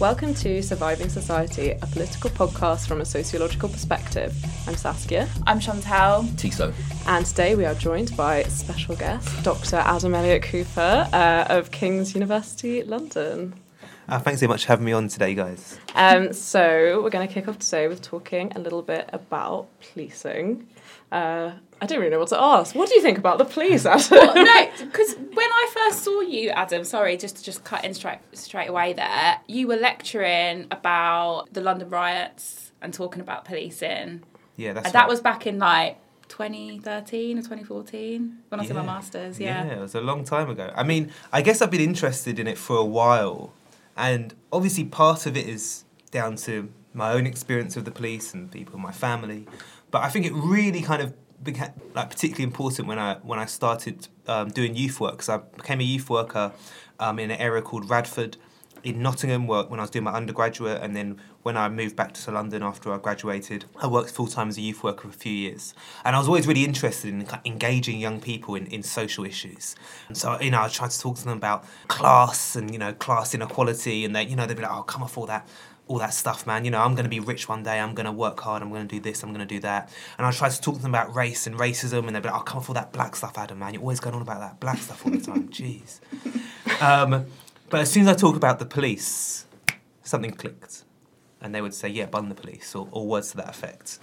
Welcome to Surviving Society, a political podcast from a sociological perspective. I'm Saskia. I'm Chantelle. Tissot. And today we are joined by special guest, Dr. Adam Elliott Cooper uh, of King's University London. Uh, thanks so much for having me on today, guys. Um, so, we're going to kick off today with talking a little bit about policing. Uh, I don't really know what to ask. What do you think about the police, Adam? Well, no, because when I first saw you, Adam, sorry, just to just cut in straight, straight away there, you were lecturing about the London riots and talking about policing. Yeah, that's and that right. was back in like 2013 or 2014 when I did my masters. Yeah. yeah, it was a long time ago. I mean, I guess I've been interested in it for a while, and obviously part of it is down to my own experience of the police and people in my family, but I think it really kind of became like particularly important when I when I started um, doing youth work because I became a youth worker um, in an area called Radford in Nottingham work when I was doing my undergraduate, and then when I moved back to London after I graduated, I worked full time as a youth worker for a few years. And I was always really interested in engaging young people in, in social issues. And so, you know, I tried to talk to them about class and, you know, class inequality, and they, you know, they'd be like, oh, come off all that. All that stuff, man. You know, I'm going to be rich one day. I'm going to work hard. I'm going to do this. I'm going to do that. And I tried to talk to them about race and racism, and they'd be like, "Oh, come off all that black stuff, Adam, man. You're always going on about that black stuff all the time. Jeez." Um, but as soon as I talk about the police, something clicked. And they would say, yeah, bun the police, or, or words to that effect.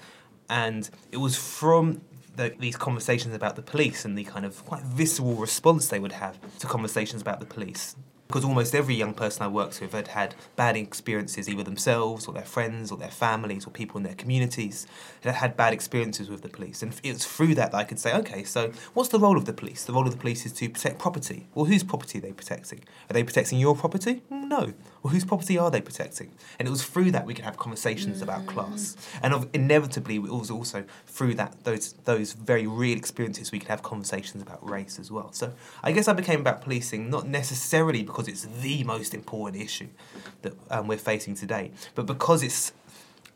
And it was from the, these conversations about the police and the kind of quite visceral response they would have to conversations about the police. Because almost every young person I worked with had had bad experiences, either themselves or their friends or their families or people in their communities that had had bad experiences with the police. And it was through that that I could say, okay, so what's the role of the police? The role of the police is to protect property. Well, whose property are they protecting? Are they protecting your property? No. Well, whose property are they protecting? And it was through that we could have conversations about mm. class. And of, inevitably, it was also through that those those very real experiences we could have conversations about race as well. So I guess I became about policing not necessarily because it's the most important issue that um, we're facing today, but because it's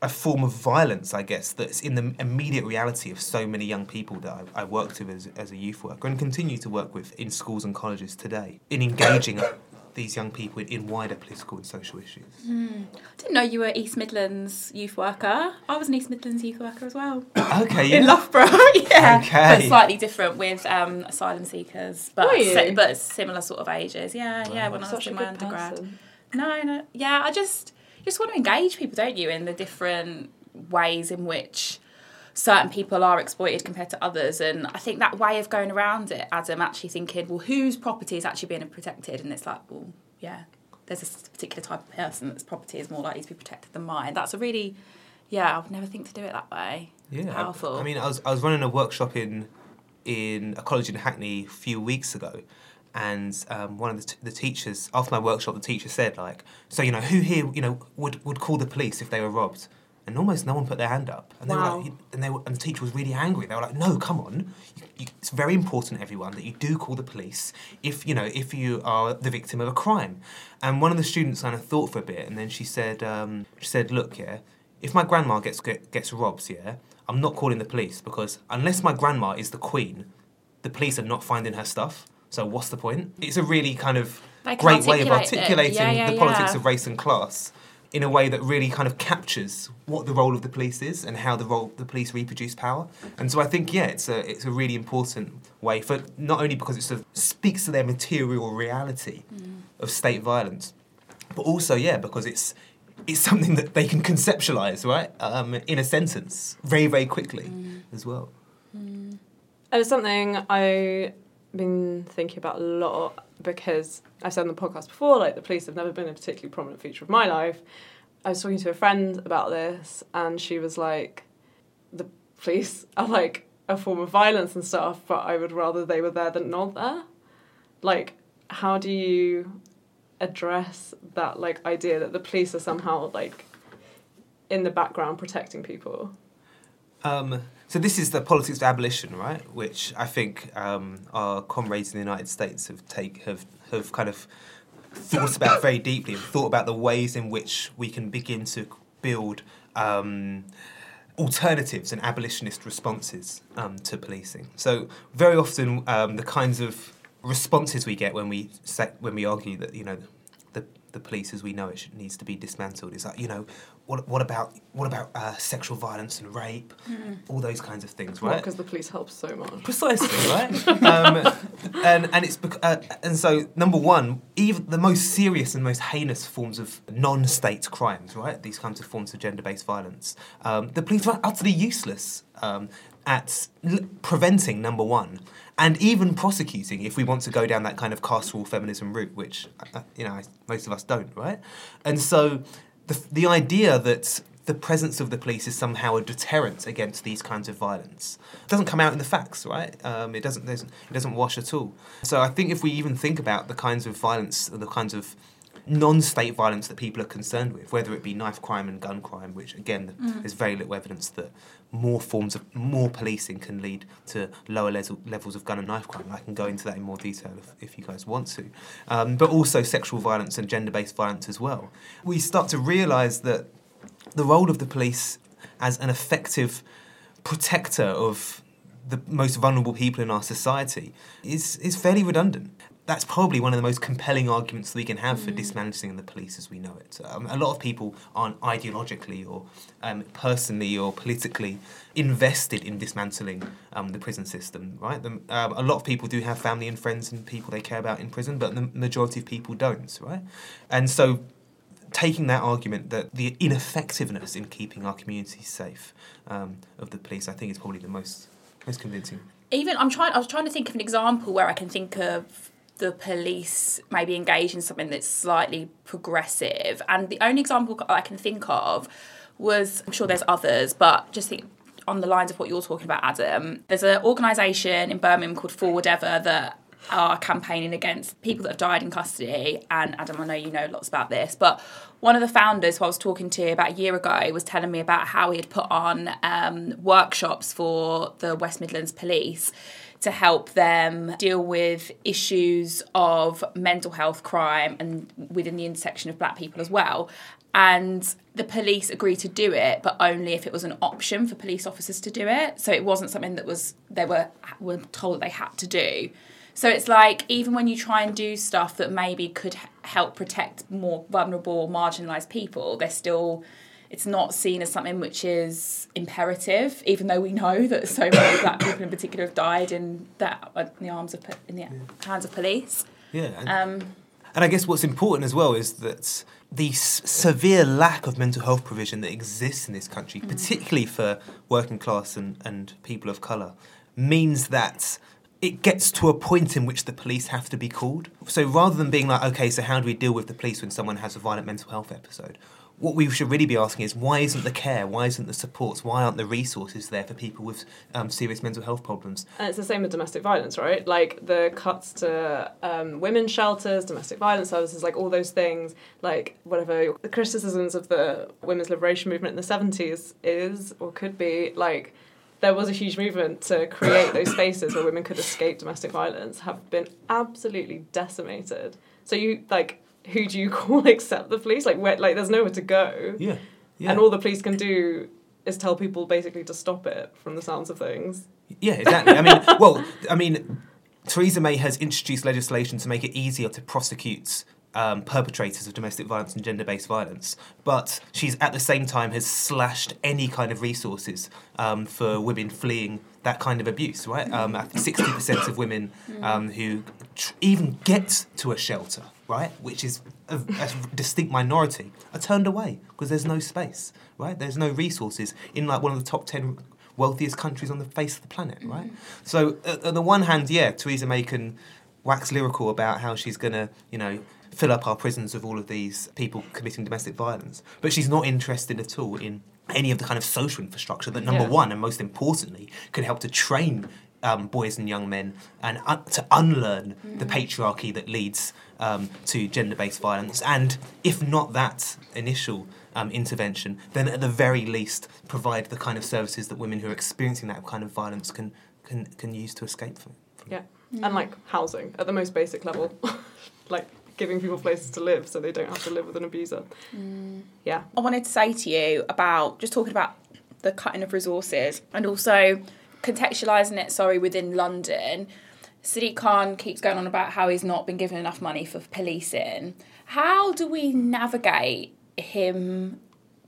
a form of violence, I guess, that's in the immediate reality of so many young people that I, I worked with as, as a youth worker and continue to work with in schools and colleges today in engaging these young people in, in wider political and social issues. I didn't know you were East Midlands youth worker. I was an East Midlands youth worker as well. Okay, in. Loughborough, yeah, Okay. but slightly different with um, asylum seekers, but Were you? si- but similar sort of ages. Yeah, yeah. When I was Such in my undergrad. person. No, no, yeah. I just just want to engage people, don't you, in the different ways in which certain people are exploited compared to others, and I think that way of going around it, Adam, actually thinking, well, whose property is actually being protected, and it's like, well, yeah, there's a particular type of person that's property is more likely to be protected than mine. That's a really, yeah, I would never think to do it that way. Yeah, I- powerful. I, mean, I was I was running a workshop in in a college in Hackney a few weeks ago, and um, one of the, t- the teachers after my workshop, the teacher said like, so you know, who here you know would would call the police if they were robbed? And almost no one put their hand up, and they Wow. were like, and they were, and the teacher was really angry. They were like, "No, come on! You, you, it's very important, everyone, that you do call the police if you know if you are the victim of a crime." And one of the students kind of thought for a bit, and then she said, um, "She said, look, yeah, if my grandma gets get, gets robbed, yeah, I'm not calling the police because unless my grandma is the queen, the police are not finding her stuff. So what's the point? It's a really kind of great way of articulating Yeah, yeah, the politics of race and class in a way that really kind of captures what the role of the police is and how the role the police reproduce power. And so I think yeah, it's a it's a really important way for not only because it sort of speaks to their material reality mm. of state violence, but also yeah because it's it's something that they can conceptualize right um, in a sentence very very quickly mm. as well. Mm. And it's something I've been thinking about a lot because I've said on the podcast before, like the police have never been a particularly prominent feature of my life. I was talking to a friend about this, and she was like, the police are like a form of violence and stuff, but I would rather they were there than not there. Like, how do you address that like idea that the police are somehow like in the background protecting people? Um, so this is the politics of abolition, right? Which I think um, our comrades in the United States have take have have kind of thought about very deeply and thought about the ways in which we can begin to build um, alternatives and abolitionist responses um, to policing. So very often um, the kinds of responses we get when we say, when we argue that you know the the police as we know it should, needs to be dismantled. is like you know, what what about what about uh, sexual violence and rape, all those kinds of things, right? Because the police help so much. Precisely, right? um, and and it's bec- uh, and so number one, even the most serious and most heinous forms of non-state crimes, right? These kinds of forms of gender-based violence, um, the police are utterly useless um, at l- preventing. Number one. And even prosecuting, if we want to go down that kind of carceral feminism route, which uh, you know most of us don't, right? And so, the the idea that the presence of the police is somehow a deterrent against these kinds of violence. It doesn't come out in the facts, right? Um, it doesn't. It doesn't wash at all. So I think if we even think about the kinds of violence, the kinds of non-state violence that people are concerned with, whether it be knife crime and gun crime, which again, there's very little evidence that more forms of more policing can lead to lower level, levels of gun and knife crime. I can go into that in more detail if, if you guys want to. Um, but also sexual violence and gender-based violence as well. We start to realise that the role of the police as an effective protector of the most vulnerable people in our society is, is fairly redundant. That's probably one of the most compelling arguments we can have for dismantling the police as we know it. Um, a lot of people aren't ideologically or um, personally or politically invested in dismantling um, the prison system, right? The, um, a lot of people do have family and friends and people they care about in prison, but the majority of people don't, right? And so taking that argument that the ineffectiveness in keeping our communities safe um, of the police, I think is probably the most most convincing. even I'm trying I was trying to think of an example where I can think of the police maybe engage in something that's slightly progressive. And the only example I can think of was I'm sure there's others but just think on the lines of what you're talking about Adam. There's an organisation in Birmingham called Forward Ever that are campaigning against people that have died in custody. And Adam I know you know lots about this but one of the founders who I was talking to about a year ago was telling me about how he had put on um, workshops for the West Midlands Police to help them deal with issues of mental health crime and within the intersection of black people as well. And the police agreed to do it, but only if it was an option for police officers to do it. So it wasn't something that was they were were told they had to do. So it's like even when you try and do stuff that maybe could help protect more vulnerable marginalised people, they're still it's not seen as something which is imperative, even though we know that so many black people in particular have died in that in the arms of in the hands of police. Yeah, and, Um, and I guess what's important as well is that the s- severe lack of mental health provision that exists in this country, particularly for working class and, and people of colour, means that it gets to a point in which the police have to be called. So rather than being like, okay, so how do we deal with the police when someone has a violent mental health episode? What we should really be asking is why isn't the care, why isn't the supports, why aren't the resources there for people with um, serious mental health problems? And it's the same with domestic violence, right? Like the cuts to um, women's shelters, domestic violence services, like all those things, like whatever the criticisms of the women's liberation movement in the 70s is or could be, like there was a huge movement to create those spaces where women could escape domestic violence, have been absolutely decimated. So you, like, who do you call except the police? Like, where, like there's nowhere to go. Yeah. yeah. And all the police can do is tell people basically to stop it from the sounds of things. Yeah, exactly. I mean, well, I mean, Theresa May has introduced legislation to make it easier to prosecute um, perpetrators of domestic violence and gender-based violence, but she's at the same time has slashed any kind of resources um, for women fleeing that kind of abuse. Right, um, I think sixty percent of women um, who tr- even get to a shelter, right, which is a, a distinct minority, are turned away because there's no space. Right, there's no resources in like one of the top ten wealthiest countries on the face of the planet, right? So, uh, on the one hand, yeah, Theresa May can wax lyrical about how she's going to, you know, fill up our prisons with all of these people committing domestic violence, but she's not interested at all in any of the kind of social infrastructure that, number Yeah. one, and most importantly, can help to train um, boys and young men and un- to unlearn the patriarchy that leads um, to gender-based violence, and if not that initial um, intervention, then at the very least provide the kind of services that women who are experiencing that kind of violence can can, can use to escape from. from Yeah. And like housing at the most basic level. like giving people places to live so they don't have to live with an abuser. Yeah. I wanted to say to you about just talking about the cutting of resources and also contextualizing it, sorry, within London. Sadiq Khan keeps going on about how he's not been given enough money for policing. How do we navigate him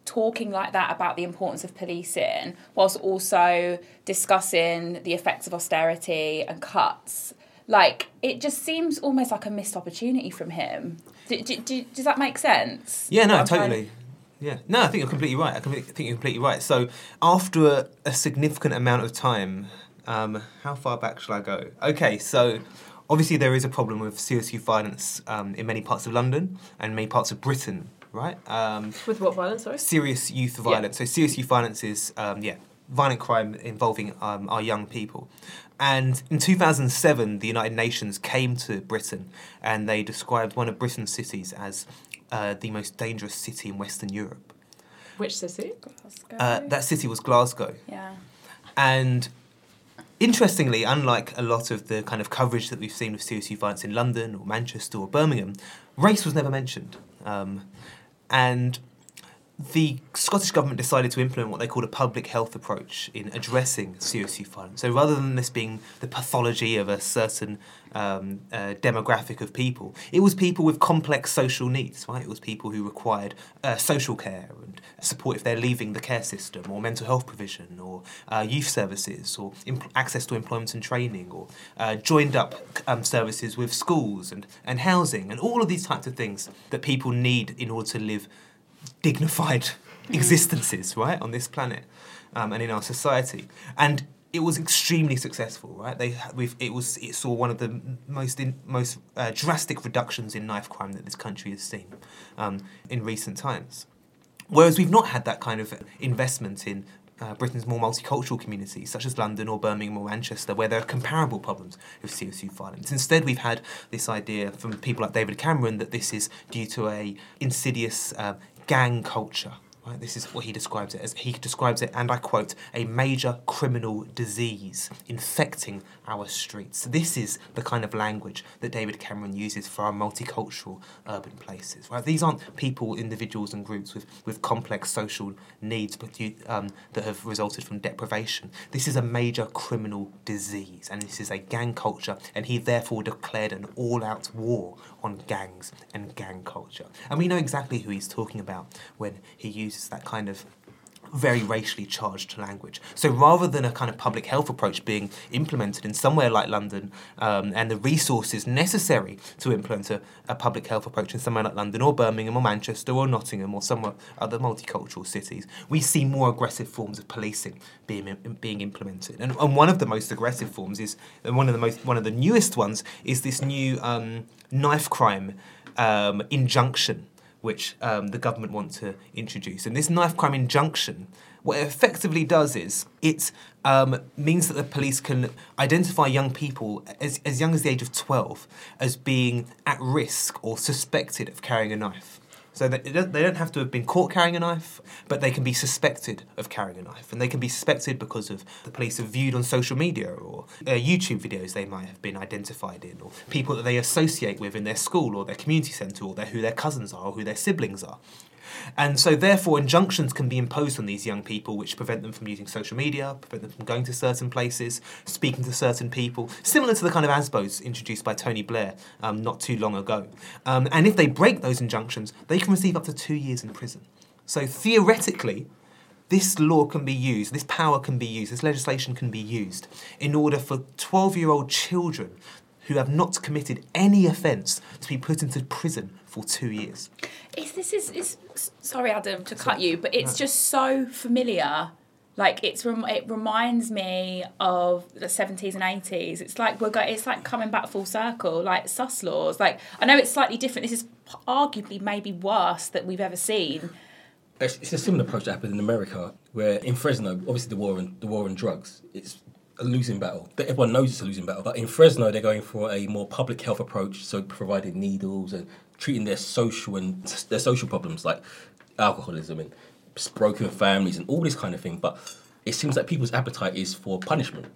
talking like that about the importance of policing whilst also discussing the effects of austerity and cuts? Like, it just seems almost like a missed opportunity from him. Do, do, do, does that make sense? Yeah, no, What I'm trying- totally. Yeah, no, I think you're completely right. I think you're completely right. So, after a, a significant amount of time, um, how far back shall I go? Okay, so obviously there is a problem with serious youth violence um, in many parts of London and many parts of Britain, right? Um, With what violence, sorry? serious youth violence. So serious youth violence is um, yeah violent crime involving um, our young people. And in 2007, the United Nations came to Britain and they described one of Britain's cities as uh, the most dangerous city in Western Europe. Which city? Glasgow? Uh, that city was Glasgow. yeah. And interestingly, unlike a lot of the kind of coverage that we've seen of youth violence in London or Manchester or Birmingham, race was never mentioned. Um, and the Scottish Government decided to implement what they called a public health approach in addressing serious youth violence. So rather than this being the pathology of a certain um, uh, demographic of people, it was people with complex social needs, right? It was people who required uh, social care and support if they're leaving the care system, or mental health provision, or uh, youth services, or imp- access to employment and training, or uh, joined up um, services with schools and, and housing, and all of these types of things that people need in order to live dignified existences, right, on this planet um, and in our society. And it was extremely successful, right? They we've, it was it saw one of the most in, most uh, drastic reductions in knife crime that this country has seen um, in recent times. Whereas we've not had that kind of investment in uh, Britain's more multicultural communities, such as London or Birmingham or Manchester, where there are comparable problems with CSU violence. Instead, we've had this idea from people like David Cameron that this is due to a insidious uh, gang culture. Right, this is what he describes it as. He describes it, and I quote, a major criminal disease infecting our streets. This is the kind of language that David Cameron uses for our multicultural urban places. Right, these aren't people, individuals, and groups with, with complex social needs, but um, that have resulted from deprivation. This is a major criminal disease, and this is a gang culture. And he therefore declared an all-out war on gangs and gang culture. And we know exactly who he's talking about when he uses that kind of very racially charged language. So rather than a kind of public health approach being implemented in somewhere like London um, and the resources necessary to implement a, a public health approach in somewhere like London or Birmingham or Manchester or Nottingham or somewhere other multicultural cities, we see more aggressive forms of policing being being implemented. And, and one of the most aggressive forms is and one of the most one of the newest ones is this new um, knife crime um, injunction which um, the government want to introduce. And this knife crime injunction, what it effectively does is it um, means that the police can identify young people as, as young as the age of 12 as being at risk or suspected of carrying a knife. So they don't have to have been caught carrying a knife, but they can be suspected of carrying a knife. And they can be suspected because of the police have viewed on social media or uh, YouTube videos they might have been identified in, or people that they associate with in their school or their community centre, or their, who their cousins are or who their siblings are. And so, therefore, injunctions can be imposed on these young people which prevent them from using social media, prevent them from going to certain places, speaking to certain people, similar to the kind of ASBOs introduced by Tony Blair um, not too long ago. Um, and if they break those injunctions, they can receive up to two years in prison. So, theoretically, this law can be used, this power can be used, this legislation can be used in order for 12 year old children who have not committed any offence to be put into prison for two years. It's, this is it's, sorry, Adam, to cut you, but it's just so familiar. Like it's it reminds me of the seventies and eighties. It's like we're go- it's like coming back full circle. Like sus laws. Like I know it's slightly different. This is arguably maybe worse that we've ever seen. It's, it's a similar approach that happened in America, where in Fresno, obviously the war on the war on drugs, it's a losing battle. Everyone knows it's a losing battle, but in Fresno they're going for a more public health approach, so providing needles and treating their social and their social problems like alcoholism and broken families and all this kind of thing. But it seems like people's appetite is for punishment,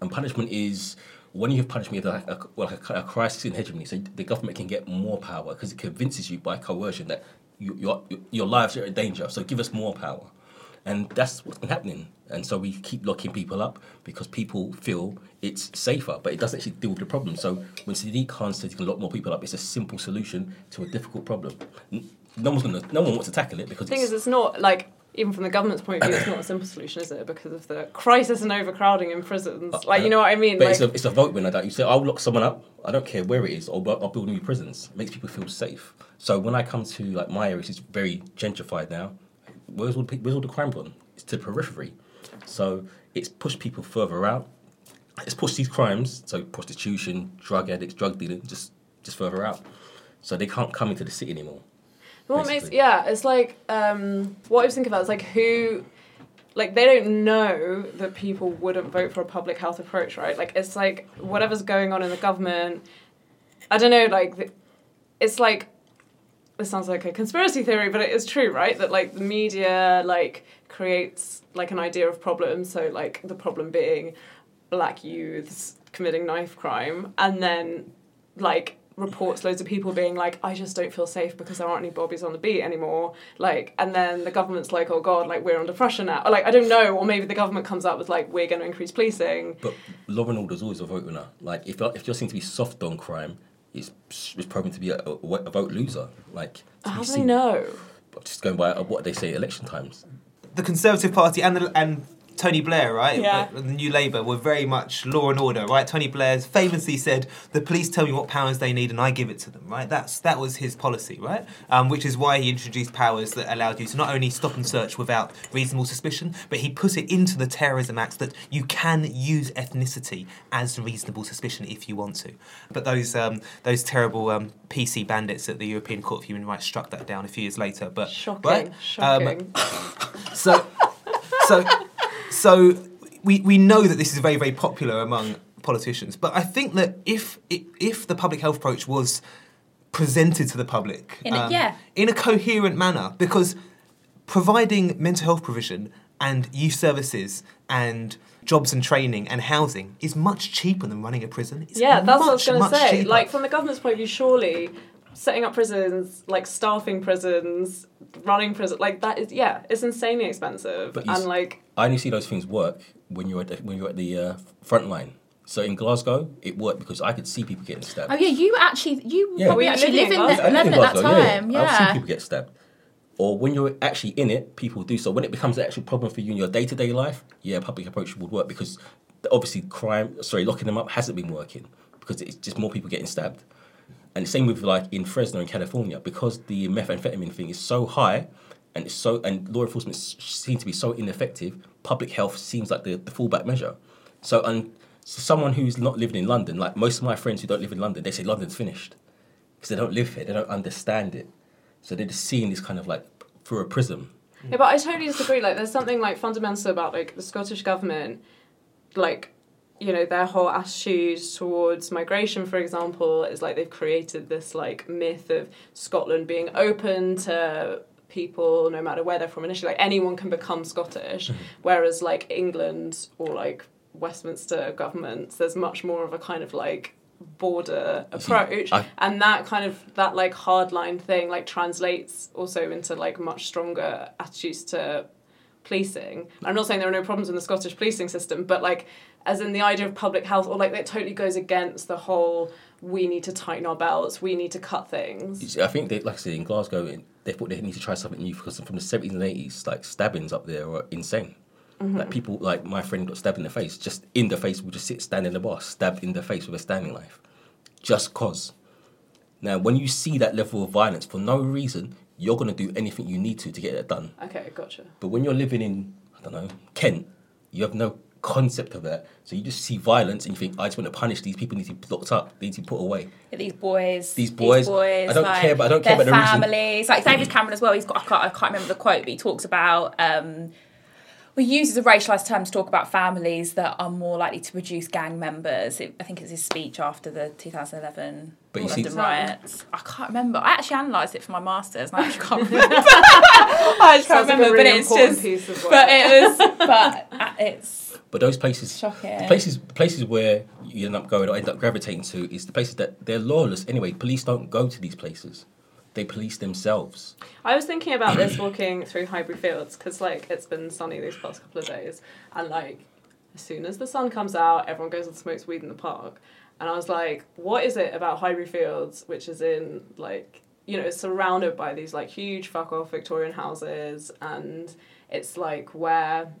and punishment is when you have punishment, like a, like a, a crisis in hegemony. So the government can get more power because it convinces you by coercion that you, your your lives are in danger. So give us more power. And that's what's been happening. And so we keep locking people up because people feel it's safer, but it doesn't actually deal with the problem. So when Sadiq Khan says he can lock more people up, it's a simple solution to a difficult problem. No one's gonna, no one wants to tackle it because The thing it's, is, it's not like even from the government's point of view, it's not a simple solution, is it? Because of the crisis and overcrowding in prisons. Uh, like, you uh, know what I mean? But Like, it's, a, it's a vote winner that you say, I'll lock someone up, I don't care where it is, or I'll build new prisons. It makes people feel safe. So when I come to like my area, which is very gentrified now, where's all, the, where's all the crime gone? It's to the periphery. So it's pushed people further out. It's pushed these crimes, so prostitution, drug addicts, drug dealing, just, just further out. So they can't come into the city anymore. What makes yeah, it's like um, what I was thinking about is like who, like they don't know that people wouldn't vote for a public health approach, right? Like it's like whatever's going on in the government. I don't know, like it's like this sounds like a conspiracy theory, but it is true, right? That like the media like creates like an idea of problem. So like the problem being black youths committing knife crime, and then like reports loads of people being like, I just don't feel safe because there aren't any bobbies on the beat anymore. Like, and then the government's like, oh god, like we're under pressure now. Or, like I don't know, or maybe the government comes out with like, we're going to increase policing. But law and order is always a vote winner. Like if if you're seen to be soft on crime, it's it's proven to be a, a, a vote loser. Like so How do see- they know? Just going by uh, what they say at election times. the Conservative Party and the, and Tony Blair, right? Yeah. The New Labour were very much law and order, right? Tony Blair famously said, "The police tell me what powers they need, and I give it to them." Right? That's that was his policy, right? Um, which is why he introduced powers that allowed you to not only stop and search without reasonable suspicion, but he put it into the Terrorism Act that you can use ethnicity as reasonable suspicion if you want to. But those um, those terrible um, PC bandits at the European Court of Human Rights struck that down a few years later. But Shocking, right? Um, shocking. so, so, so we, we know that this is very, very popular among politicians. But I think that if if the public health approach was presented to the public um, In a- yeah. in a coherent manner, because providing mental health provision and youth services and jobs and training and housing is much cheaper than running a prison. It's yeah, that's what I was going to say. cheaper. Like from the government's point of view, surely setting up prisons, like staffing prisons, running prison, like that is yeah, it's insanely expensive. But and like I only see those things work when you're at the, when you're at the uh, front line. So in Glasgow, it worked because I could see people getting stabbed. Oh yeah, you actually you Yeah. probably Were actually living live in in, the, I live in at that Glasgow, time. I've Yeah. seen people get stabbed. Or when you're actually in it, people do so. When it becomes an actual problem for you in your day to day life, yeah, public approach would work because obviously crime, sorry, locking them up hasn't been working because it's just more people getting stabbed. And same with like in Fresno in California because the methamphetamine thing is so high and it's so and law enforcement seems to be so ineffective. Public health seems like the, the fallback measure. So and so someone who's not living in London, like most of my friends who don't live in London, they say London's finished because they don't live here, they don't understand it. So they're just seeing this kind of like through a prism. Yeah, but I totally disagree. Like, there's something like fundamental about like the Scottish government, like, you know, their whole attitude towards migration, for example, is like they've created this like myth of Scotland being open to people no matter where they're from initially. Like anyone can become Scottish, mm-hmm. whereas like England or like Westminster governments, there's much more of a kind of like border approach. I- and that kind of that like hardline thing like translates also into like much stronger attitudes to policing. I'm not saying there are no problems in the scottish policing system but like as in the idea of public health or like that totally goes against the whole we need to tighten our belts we need to cut things I think they, like I said, in Glasgow, they thought they need to try something new because from the 70s and 80s, like stabbings up there are insane. Mm-hmm. Like people, like my friend got stabbed in the face, just in the face, would just sit standing in the bar, stabbed in the face with a Stanley knife, just cause. Now, when you see that level of violence for no reason, you're gonna do anything you need to to get it done. okay gotcha But when you're living in, I don't know, Kent, you have no concept of that. So you just see violence and you think, I just want to punish these people, need to be locked up, they need to be put away. Yeah, these boys, These boys, I don't care, but I don't care about the reason. families. Like David Cameron as well. He's got I can't, I can't remember the quote, but he talks about. Um, well, he uses a racialised term to talk about families that are more likely to produce gang members. It, I think it's his speech after the 2011 But you see- London riots. I can't remember. I actually analysed it for my masters, and I actually can't remember. I just can't Sounds like a remember, but it's just. piece of work. But it was. But uh, it's But those places, shocking. the places, places where you end up going or end up gravitating to is the places that they're lawless anyway. Police don't go to these places. They police themselves. I was thinking about this walking through Highbury Fields because like it's been sunny these past couple of days, and like as soon as the sun comes out, everyone goes and smokes weed in the park, and I was like, what is it about Highbury Fields, which is in like you know surrounded by these like huge fuck off Victorian houses, and it's like where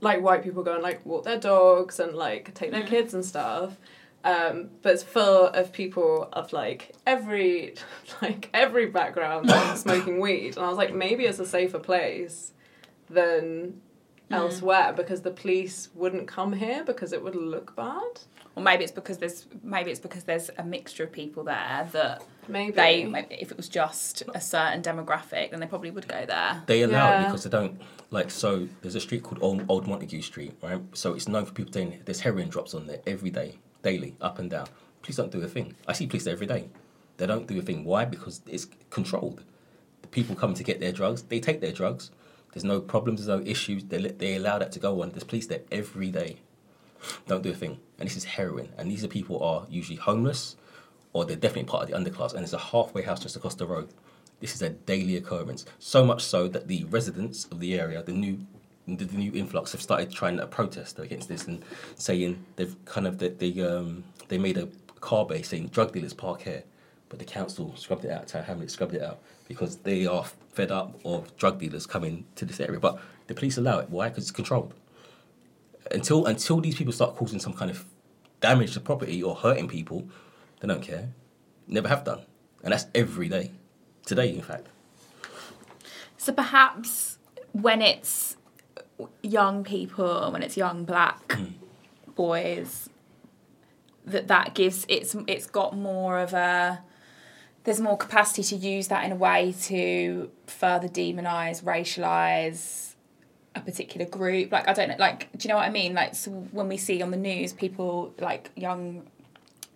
like white people go and like walk their dogs and like take their kids and stuff. Um, but it's full of people of like every like every background smoking weed, and I was like, maybe it's a safer place than elsewhere because the police wouldn't come here because it would look bad. Or maybe it's because there's maybe it's because there's a mixture of people there that Maybe they maybe if it was just a certain demographic, then they probably would go there. They allow Yeah. it because they don't like. So there's a street called Old, Old Montague Street, right? So it's known for people saying there's heroin drops on there every day, daily, up and down. Police don't do a thing. I see police every day. They don't do a thing. Why? Because it's controlled. The people come to get their drugs. They take their drugs. There's no problems. There's no issues. They they allow that to go on. There's police there every day. Don't do a thing. And this is heroin. And these are people are usually homeless, or they're definitely part of the underclass. And there's a halfway house just across the road. This is a daily occurrence. So much so that the residents of the area, the new the, the new influx, have started trying to protest against this and saying they've kind of they, they um they made a car base saying drug dealers park here, but the council scrubbed it out. Tower Hamlets scrubbed it out because they are fed up of drug dealers coming to this area. But the police allow it. Why? Because it's controlled. Until until these people start causing some kind of damage to property or hurting people, they don't care. Never have done, and that's every day. Today, in fact. So perhaps when it's young people, when it's young black boys, that that gives it's it's got more of a there's more capacity to use that in a way to further demonize, racialize a particular group. Like I don't know, like do you know what I mean? Like so when we see on the news people like young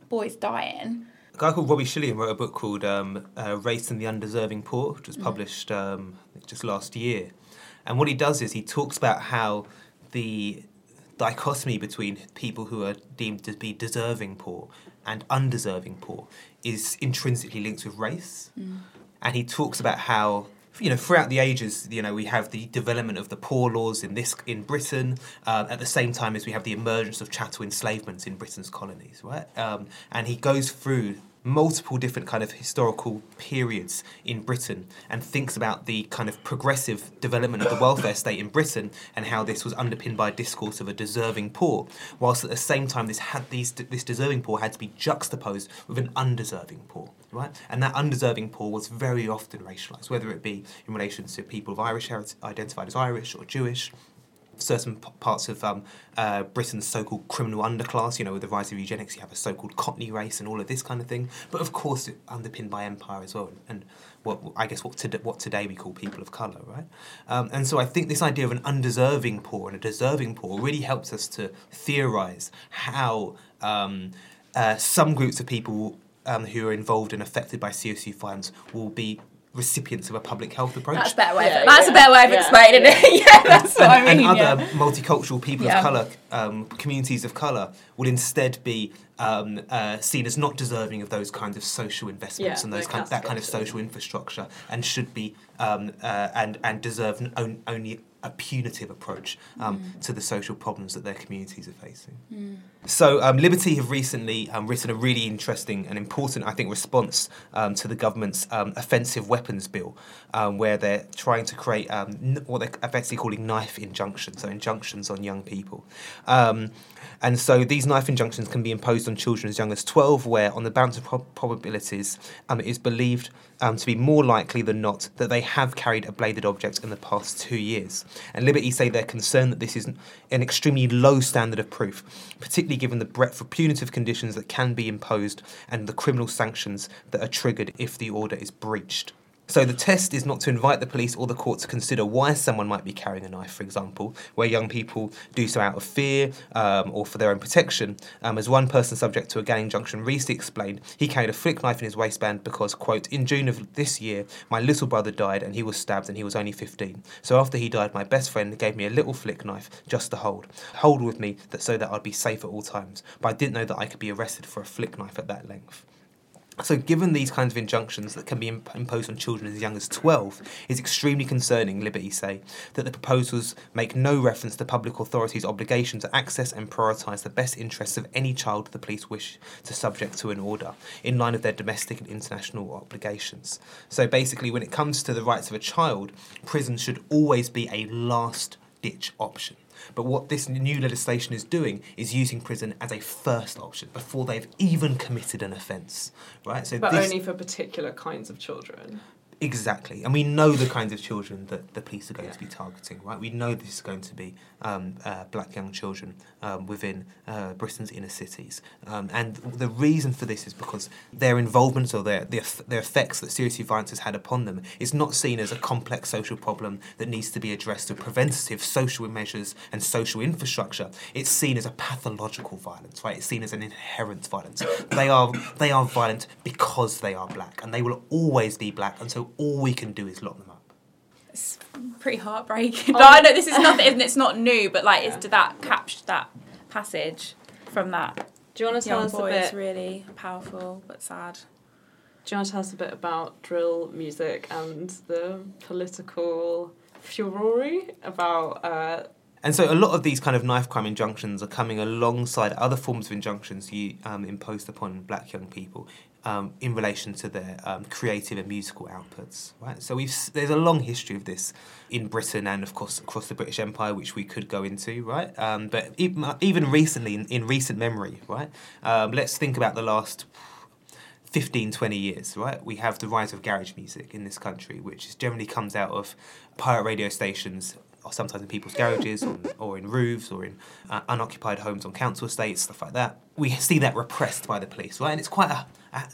boys dying. A guy called Robbie Shilliam wrote a book called um, uh, Race and the Undeserving Poor, which was published um, just last year. And what he does is he talks about how the dichotomy between people who are deemed to be deserving poor and undeserving poor is intrinsically linked with race. And he talks about how you know throughout the ages you know we have the development of the poor laws in this in Britain uh, at the same time as we have the emergence of chattel enslavement in Britain's colonies right um, and he goes through multiple different kind of historical periods in Britain and thinks about the kind of progressive development of the welfare state in Britain and how this was underpinned by a discourse of a deserving poor, whilst at the same time this had these this deserving poor had to be juxtaposed with an undeserving poor, right? And that undeserving poor was very often racialized, whether it be in relation to people of Irish heritage identified as Irish or Jewish, certain p- parts of um, uh, Britain's so-called criminal underclass. You know, with the rise of eugenics, you have a so-called Cockney race and all of this kind of thing. But of course, it underpinned by empire as well, and what I guess what, to, what today we call people of colour, right? Um, and so I think this idea of an undeserving poor and a deserving poor really helps us to theorise how um, uh, some groups of people. Um, who are involved and affected by COC funds will be recipients of a public health approach. That's a better way. Yeah, of, that's yeah, a better way of yeah, explaining it. yeah, that's what and, I mean. and yeah. other multicultural people Yeah. of colour, um, communities of colour, will instead be um, uh, seen as not deserving of those kinds of social investments Yeah, and those kind, that kind of social infrastructure, and should be um, uh, and and deserve n- on, only a punitive approach um, Mm. to the social problems that their communities are facing. So, um, Liberty have recently um, written a really interesting and important, I think, response um, to the government's um, offensive weapons bill, um, where they're trying to create um, what they're effectively calling knife injunctions, so injunctions on young people. And so these knife injunctions can be imposed on children as young as 12, where, on the balance of prob- probabilities, it is believed to be more likely than not that they have carried a bladed object in the past two years. And Liberty say they're concerned that this is an extremely low standard of proof, particularly given the breadth of punitive conditions that can be imposed and the criminal sanctions that are triggered if the order is breached. So the test is not to invite the police or the court to consider why someone might be carrying a knife, for example, where young people do so out of fear um, or for their own protection. Um, as one person subject to a gang injunction recently explained, he carried a flick knife in his waistband because, quote, in June of this year, my little brother died and he was stabbed and he was only 15. So after he died, my best friend gave me a little flick knife just to hold, hold with me that so that I'd be safe at all times. But I didn't know that I could be arrested for a flick knife at that length. So, given these kinds of injunctions that can be imp- imposed on children as young as 12, it's extremely concerning, Liberty say, that the proposals make no reference to public authorities' obligation to access and prioritise the best interests of any child the police wish to subject to an order, in line with their domestic and international obligations. So, basically, when it comes to the rights of a child, prison should always be a last ditch option. But what this new legislation is doing is using prison as a first option before they've even committed an offence, right? So But this, only for particular kinds of children. Exactly, and we know the kinds of children that the police are going Yeah. to be targeting, right? We know this is going to be um, uh, black young children um, within uh, Britain's inner cities, um, and the reason for this is because their involvement or their their, their effects that serious violence has had upon them is not seen as a complex social problem that needs to be addressed with preventative social measures and social infrastructure. It's seen as a pathological violence, right? It's seen as an inherent violence. They are they are violent because they are black, and they will always be black until all we can do is lock them up. It's pretty heartbreaking. Oh. No, I know this is nothing. It's not new, but like, Yeah. it's did that capture that passage from that Do you want to tell us a boy bit? It's really powerful but sad. Do you want to tell us a bit about drill music and the political furore about? Uh, And so a lot of these kind of knife crime injunctions are coming alongside other forms of injunctions you, um, imposed upon black young people um, in relation to their um, creative and musical outputs. Right. So we've there's a long history of this in Britain and of course across the British Empire, which we could go into. Right. Um, but even, even recently, in, in recent memory, right. Um, let's think about the last 15, 20 years, right? We have the rise of garage music in this country, which generally comes out of pirate radio stations, or sometimes in people's garages, or, or in roofs, or in uh, unoccupied homes on council estates, stuff like that. We see that repressed by the police, right? And it's quite a,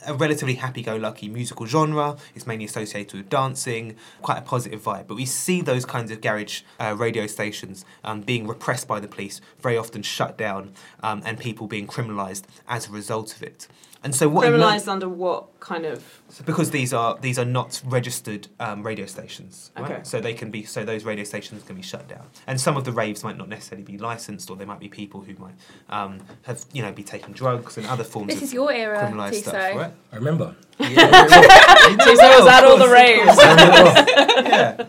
a, relatively happy-go-lucky musical genre. It's mainly associated with dancing, quite a positive vibe. But we see those kinds of garage uh, radio stations um, being repressed by the police, very often shut down, um, and people being criminalised as a result of it. And so what emer- criminalized under what kind of? so because these are these are not registered um, radio stations, right? Okay. So they can be so those radio stations can be shut down, and some of the raves might not necessarily be licensed, or there might be people who might um, have you know be taking drugs and other forms This of is your era, criminalised stuff, right? I remember. So was at all the raves. yeah.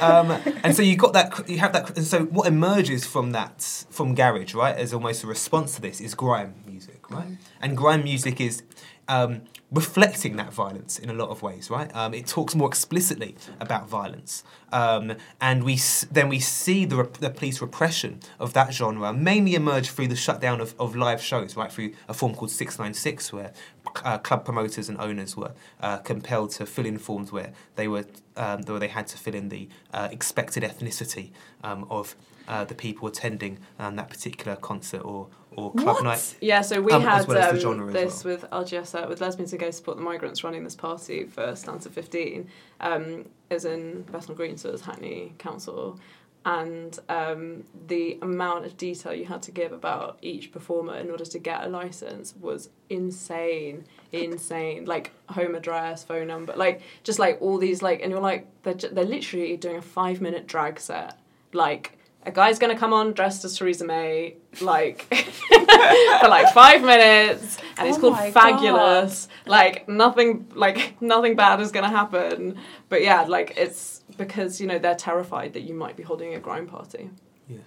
Um, and so you got that. You have that. And so what emerges from that, from garage, right, as almost a response to this, is grime music, right? And grime music is. Um, reflecting that violence in a lot of ways, right? Um, it talks more explicitly about violence, um, and we s- then we see the, rep- the police repression of that genre mainly emerge through the shutdown of, of live shows, right? Through a form called Six Nine Six, where uh, club promoters and owners were uh, compelled to fill in forms where they were um, where they had to fill in the uh, expected ethnicity um, of uh, the people attending um, that particular concert or, or club What? night. Yeah, so we Um, as had well as the um, this well. with LGSM, with Lesbians and Gays Support the Migrants running this party for Stansted 15. Um, it was in Bethnal Green, so it was Hackney Council. And um, the amount of detail you had to give about each performer in order to get a license was insane, insane. Like home address, phone number, like just like all these like, and you're like, they're, ju- they're literally doing a five minute drag set. Like a guy's gonna come on dressed as Theresa May, like for like five minutes, and it's Oh called my Fabulous. Like nothing, like nothing bad is gonna happen. But yeah, like it's because you know they're terrified that you might be holding a grime party. Yeah,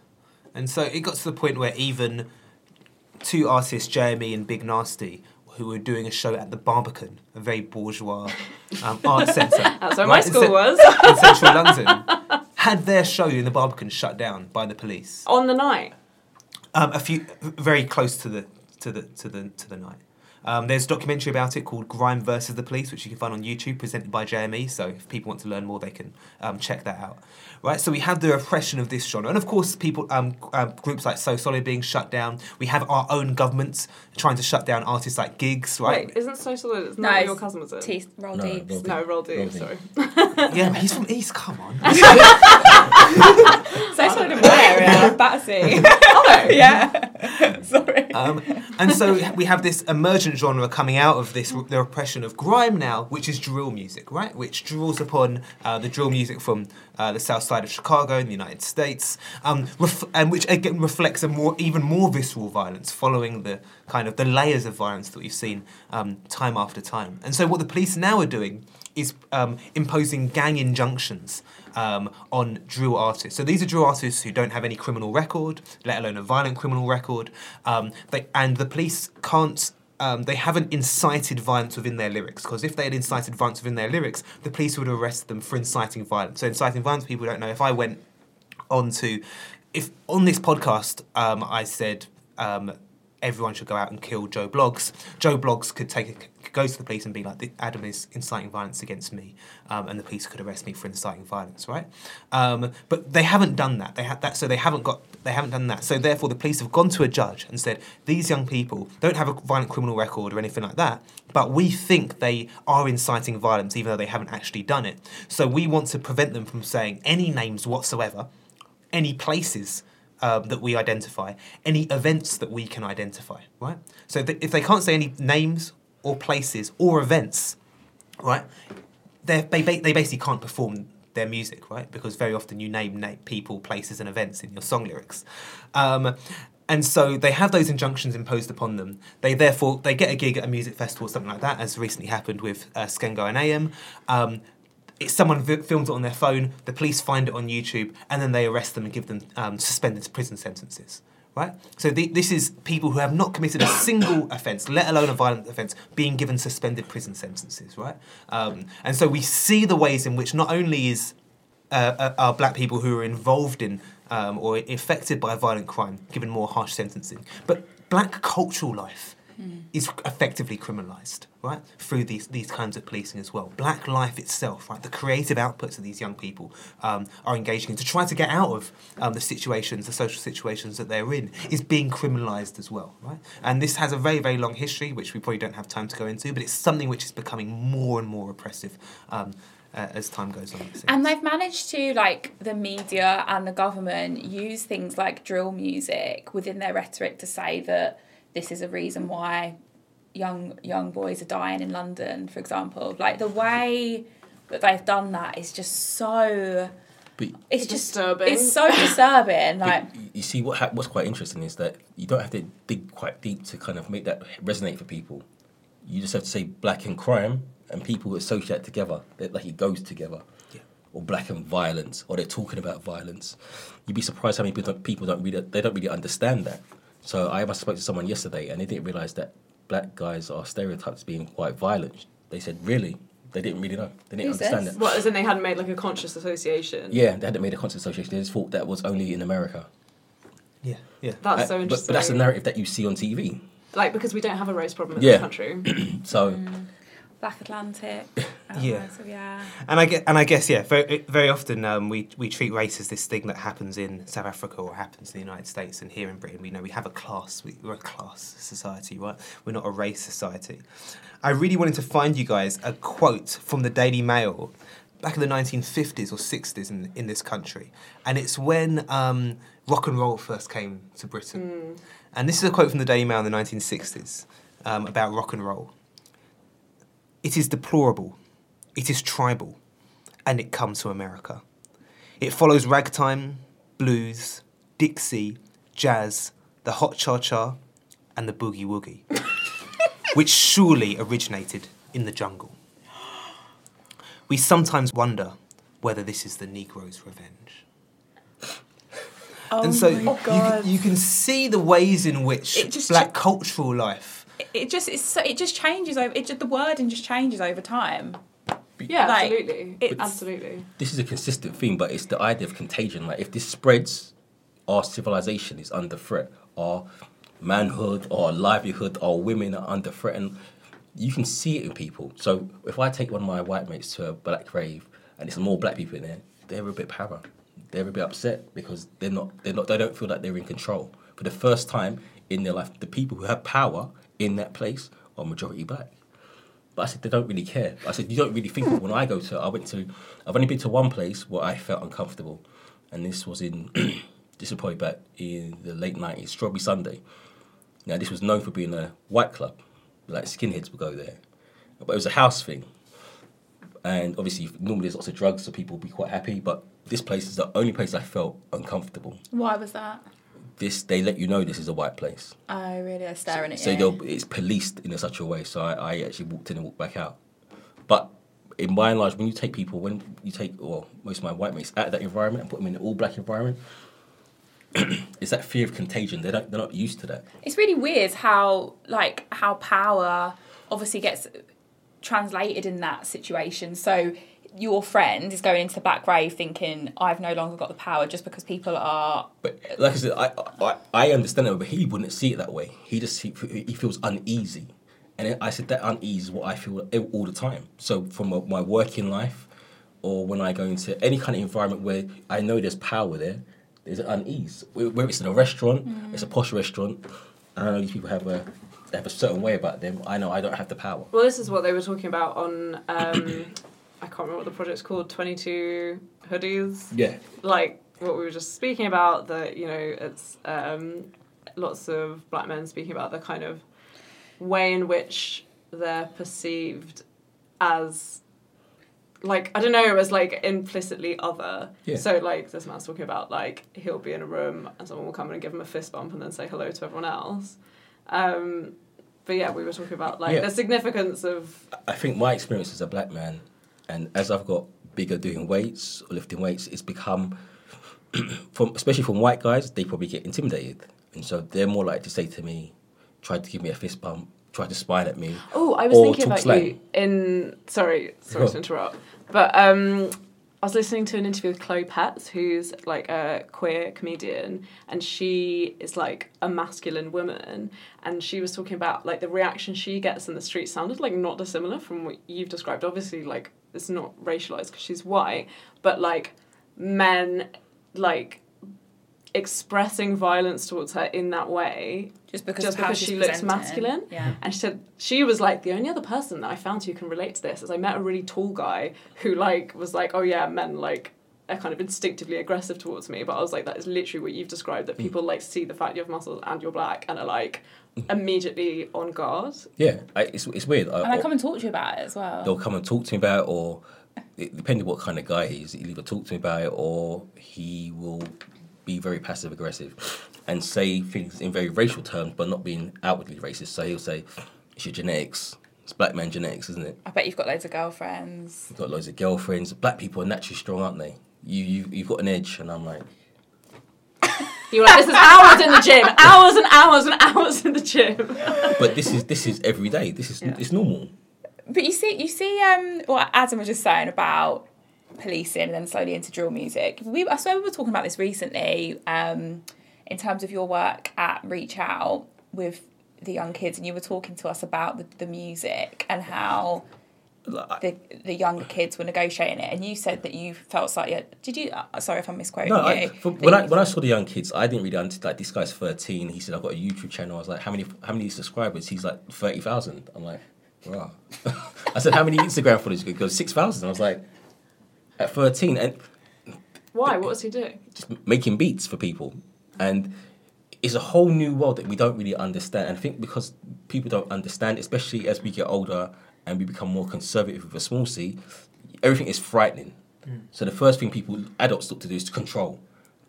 and so it got to the point where even two artists, JME and Big Narstie, who were doing a show at the Barbican, a very bourgeois um, art centre. That's where my right, in school cen- was in central London, had their show in the Barbican shut down by the police. on the night. Um, a few very close to the to the to the to the night. Um, there's a documentary about it called Grime versus the Police, which you can find on YouTube, presented by JME. So if people want to learn more, they can um, check that out. Right. So we have the repression of this genre, and of course, people um, um, groups like So Solid being shut down. We have our own governments trying to shut down artists like Giggs. Right. Wait, isn't so solid? It's No, not it's your cousin, was it? T- roll No, deep. roll no, roll deep. Roll Deep. Sorry. Yeah, but he's from East. Come on. So solid in my area, Battersea. oh, yeah. Sorry. Um, and so we have this emergent genre coming out of this the repression of grime now, which is drill music, right? Which draws upon uh, the drill music from uh, the south side of Chicago in the United States, um, ref- and which again reflects a more even more visceral violence following the kind of the layers of violence that we've seen um, time after time. And so what the police now are doing is um, imposing gang injunctions um, on drill artists. So these are drill artists who don't have any criminal record, let alone a violent criminal record, um, they, and the police can't. Um, they haven't incited violence within their lyrics because if they had incited violence within their lyrics, the police would arrest them for inciting violence. So inciting violence, people don't know. If I went on to, if on this podcast um, I said um, everyone should go out and kill Joe Bloggs, Joe Bloggs could take a, could go to the police and be like, Adam is inciting violence against me, um, and the police could arrest me for inciting violence, right? Um, but they haven't done that. They had that, so they haven't got they haven't done that. So therefore, the police have gone to a judge and said these young people don't have a violent criminal record or anything like that, but we think they are inciting violence even though they haven't actually done it. So we want to prevent them from saying any names whatsoever, any places um, that we identify, any events that we can identify, right? So th- if they can't say any names or places or events, right, they they they basically can't perform their music, right? Because very often you name na- people, places, and events in your song lyrics. Um, and so they have those injunctions imposed upon them. They therefore they get a gig at a music festival or something like that, as recently happened with uh, Skengdo and AM. Um, someone vi- films it on their phone, the police find it on YouTube, and then they arrest them and give them um, suspended prison sentences. Right? So the, this is people who have not committed a single offence, let alone a violent offence, being given suspended prison sentences. Right? Um, and so we see the ways in which not only is uh, uh, are black people who are involved in um, or affected by violent crime given more harsh sentencing, but black cultural life is effectively criminalised, right, through these, these kinds of policing as well. Black life itself, right, the creative outputs of these young people um, are engaging in to try to get out of um, the situations, the social situations that they're in, is being criminalised as well, right? And this has a very, very long history, which we probably don't have time to go into, but it's something which is becoming more and more oppressive um, uh, as time goes on. And they've managed to, like, the media and the government use things like drill music within their rhetoric to say that this is a reason why young young boys are dying in London, for example. Like the way that they've done that is just so. But, It's just Disturbing. It's so disturbing. Like but you see, what ha- what's quite interesting is that you don't have to dig quite deep to kind of make that resonate for people. You just have to say black and crime, and people associate together. That like it goes together. Yeah. Or black and violence, or they're talking about violence. You'd be surprised how many people don't, people don't really they don't really understand that. So I must spoke to someone yesterday, and they didn't realize that black guys are stereotyped as being quite violent. They said, really? They didn't really know. They didn't Who's understand this? it. What, as in they hadn't made like a conscious association? Yeah, they hadn't made a conscious association. They just thought that was only in America. yeah, yeah. That's Uh, so but, interesting. but that's the narrative that you see on TV. Like, because we don't have a race problem in Yeah. this country. So Black Atlantic. Yeah. outlines of- yeah. And I guess, and I guess, yeah, very, very often um, we, we treat race as this thing that happens in South Africa or happens in the United States, and here in Britain, we know we have a class. We, we're a class society, right? We're not a race society. I really wanted to find you guys a quote from the Daily Mail back in the 1950s or 60s in, in this country, and it's when um, rock and roll first came to Britain. And this is a quote from the Daily Mail in the 1960s um, about rock and roll. It is deplorable. It is tribal. And it comes to America. It follows ragtime, blues, Dixie, jazz, the hot cha cha, and the boogie woogie, which surely originated in the jungle. We sometimes wonder whether this is the Negro's revenge. Oh and so my you, God. can, you can see the ways in which It just black cha- cultural life It- It just it's so, it just changes over. It just the wording just changes over time. Yeah, Like, absolutely. it's- absolutely. this is a consistent theme, but it's the idea of contagion. Like if this spreads, our civilization is under threat. Our manhood, our livelihood, our women are under threat, and you can see it in people. So if I take one of my white mates to a black rave, and there's more black people in there, they're a bit para. They're a bit upset because they're not. They're not. They don't feel like they're in control. For the first time in their life, the people who have power in that place are majority black. But I said they don't really care. I said you don't really think. When I go to, I went to. I've only been to one place where I felt uncomfortable, and this was in. this was probably back in the late nineties, Strawberry Sunday. Now, this was known for being a white club, like skinheads would go there, but it was a house thing. And obviously, normally there's lots of drugs, so people will be quite happy. But this place is the only place I felt uncomfortable. Why was that? This they let you know this is a white place. Oh, really? They're staring at So you. they'll, it's policed in a such a way. So I, I actually walked in and walked back out. But in by and large, when you take people, when you take, or most of my white mates out of that environment and put them in an all black environment, it's that fear of contagion. They don't, they're not used to that. It's really weird how like how power obviously gets translated in that situation. So your friend is going into the back grave thinking I've no longer got the power just because people are But like I said, I, I, I understand it, but he wouldn't see it that way. He just he, he feels uneasy, and I said that unease is what I feel all the time. So from my working life, or when I go into any kind of environment where I know there's power there, there's an unease. Whether it's in a restaurant, it's a posh restaurant. I know these people have a they have a certain way about them. I know I don't have the power. Well, this is what they were talking about on. Um, I can't remember what the project's called. Twenty two hoodies. Yeah. Like what we were just speaking about. That you know, it's um, lots of black men speaking about the kind of way in which they're perceived as like I don't know, as like implicitly other. Yeah. So like this man's talking about like he'll be in a room and someone will come in and give him a fist bump and then say hello to everyone else. Um, but yeah, we were talking about like Yeah. the significance of I think my experience as a black man, and as I've got bigger doing weights or lifting weights, it's become, from especially from white guys, they probably get intimidated, and so they're more likely to say to me, "Try to give me a fist bump, try to spine at me." Oh, I was thinking about slang. you in. Sorry, sorry to interrupt, but um, I was listening to an interview with Chloe Petts, who's like a queer comedian, and she is like a masculine woman, and she was talking about like the reaction she gets in the street sounded like not dissimilar from what you've described. Obviously, like it's not racialized because she's white, but like men like expressing violence towards her in that way just because just because she looks masculine. Yeah. And she said she was like the only other person that I found who can relate to this is I met a really tall guy who like was like, oh yeah, men like are kind of instinctively aggressive towards me. But I was like, that is literally what you've described. That hmm. people like see the fact you have muscles and you're black and are like immediately on guard. Yeah, I, it's it's weird. I- And I or- come and talk to you about it as well. they'll come and talk to me about it, or it, depending what kind of guy he is, he'll either talk to me about it or he will be very passive aggressive and say things in very racial terms, but not being outwardly racist. So he'll say, "It's your genetics. It's black man genetics, isn't it? I bet you've got loads of girlfriends. You've got loads of girlfriends. Black people are naturally strong, aren't they? You you you've got an edge." And I'm like, You're like, this is hours in the gym, hours and hours and hours in the gym. "But this is this is every day. This is Yeah. it's normal." But you see, you see, um, what Adam was just saying about policing and then slowly into drill music. We, I swear, we were talking about this recently, um, in terms of your work at Reach Out with the young kids, and you were talking to us about the, the music and how Like, the the younger kids were negotiating it, and you said that you felt slightly. Did you? Uh, sorry if I'm misquoting No, you. I, from, that when I when I saw the young kids, I didn't really understand. Like this guy's thirteen. He said I've got a YouTube channel. I was like, how many how many subscribers? He's like thirty thousand. I'm like, wow. I said, how many Instagram followers? He goes six thousand. I was like, at thirteen, and Why? What was he doing? just making beats for people, and it's a whole new world that we don't really understand. And I think because people don't understand, especially as we get older and we become more conservative with a small c, everything is frightening. Hmm. So the first thing people adults look to do is to control.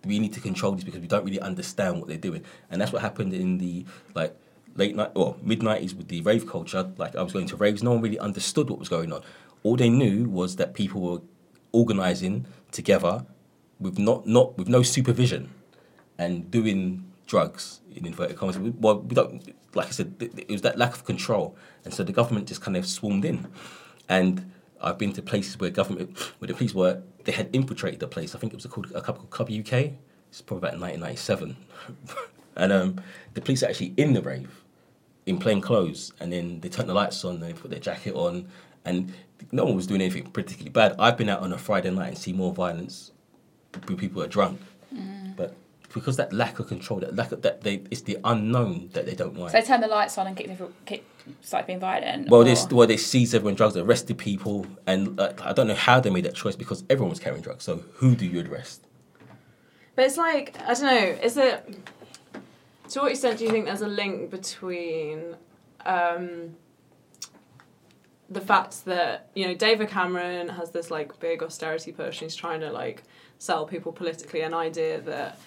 We need to control this because we don't really understand what they're doing, and that's what happened in the like late night or mid nineties with the rave culture. Like I was going to raves, no one really understood what was going on. All they knew was that people were organizing together with not not with no supervision and doing drugs in inverted commas. We- Well, we don't like I said, it was that lack of control, and so the government just kind of swarmed in. And I've been to places where government, where the police were, they had infiltrated the place. I think it was called a couple called Club UK. It's probably about 1997, and um, the police are actually in the rave, in plain clothes, and then they turn the lights on, they put their jacket on, and no one was doing anything particularly bad. I've been out on a Friday night and see more violence when people are drunk, but because that lack of control, that lack of that they, it's the unknown that they don't like. so they turn the lights on and kicked, every- kicked started being violent. Well, or- they well they seized everyone drugs, arrested people, and uh, I don't know how they made that choice because everyone was carrying drugs. So who do you arrest? But it's like I don't know. Is it? To what extent do you think there's a link between um, the fact that you know David Cameron has this like big austerity push, and he's trying to like sell people politically an idea that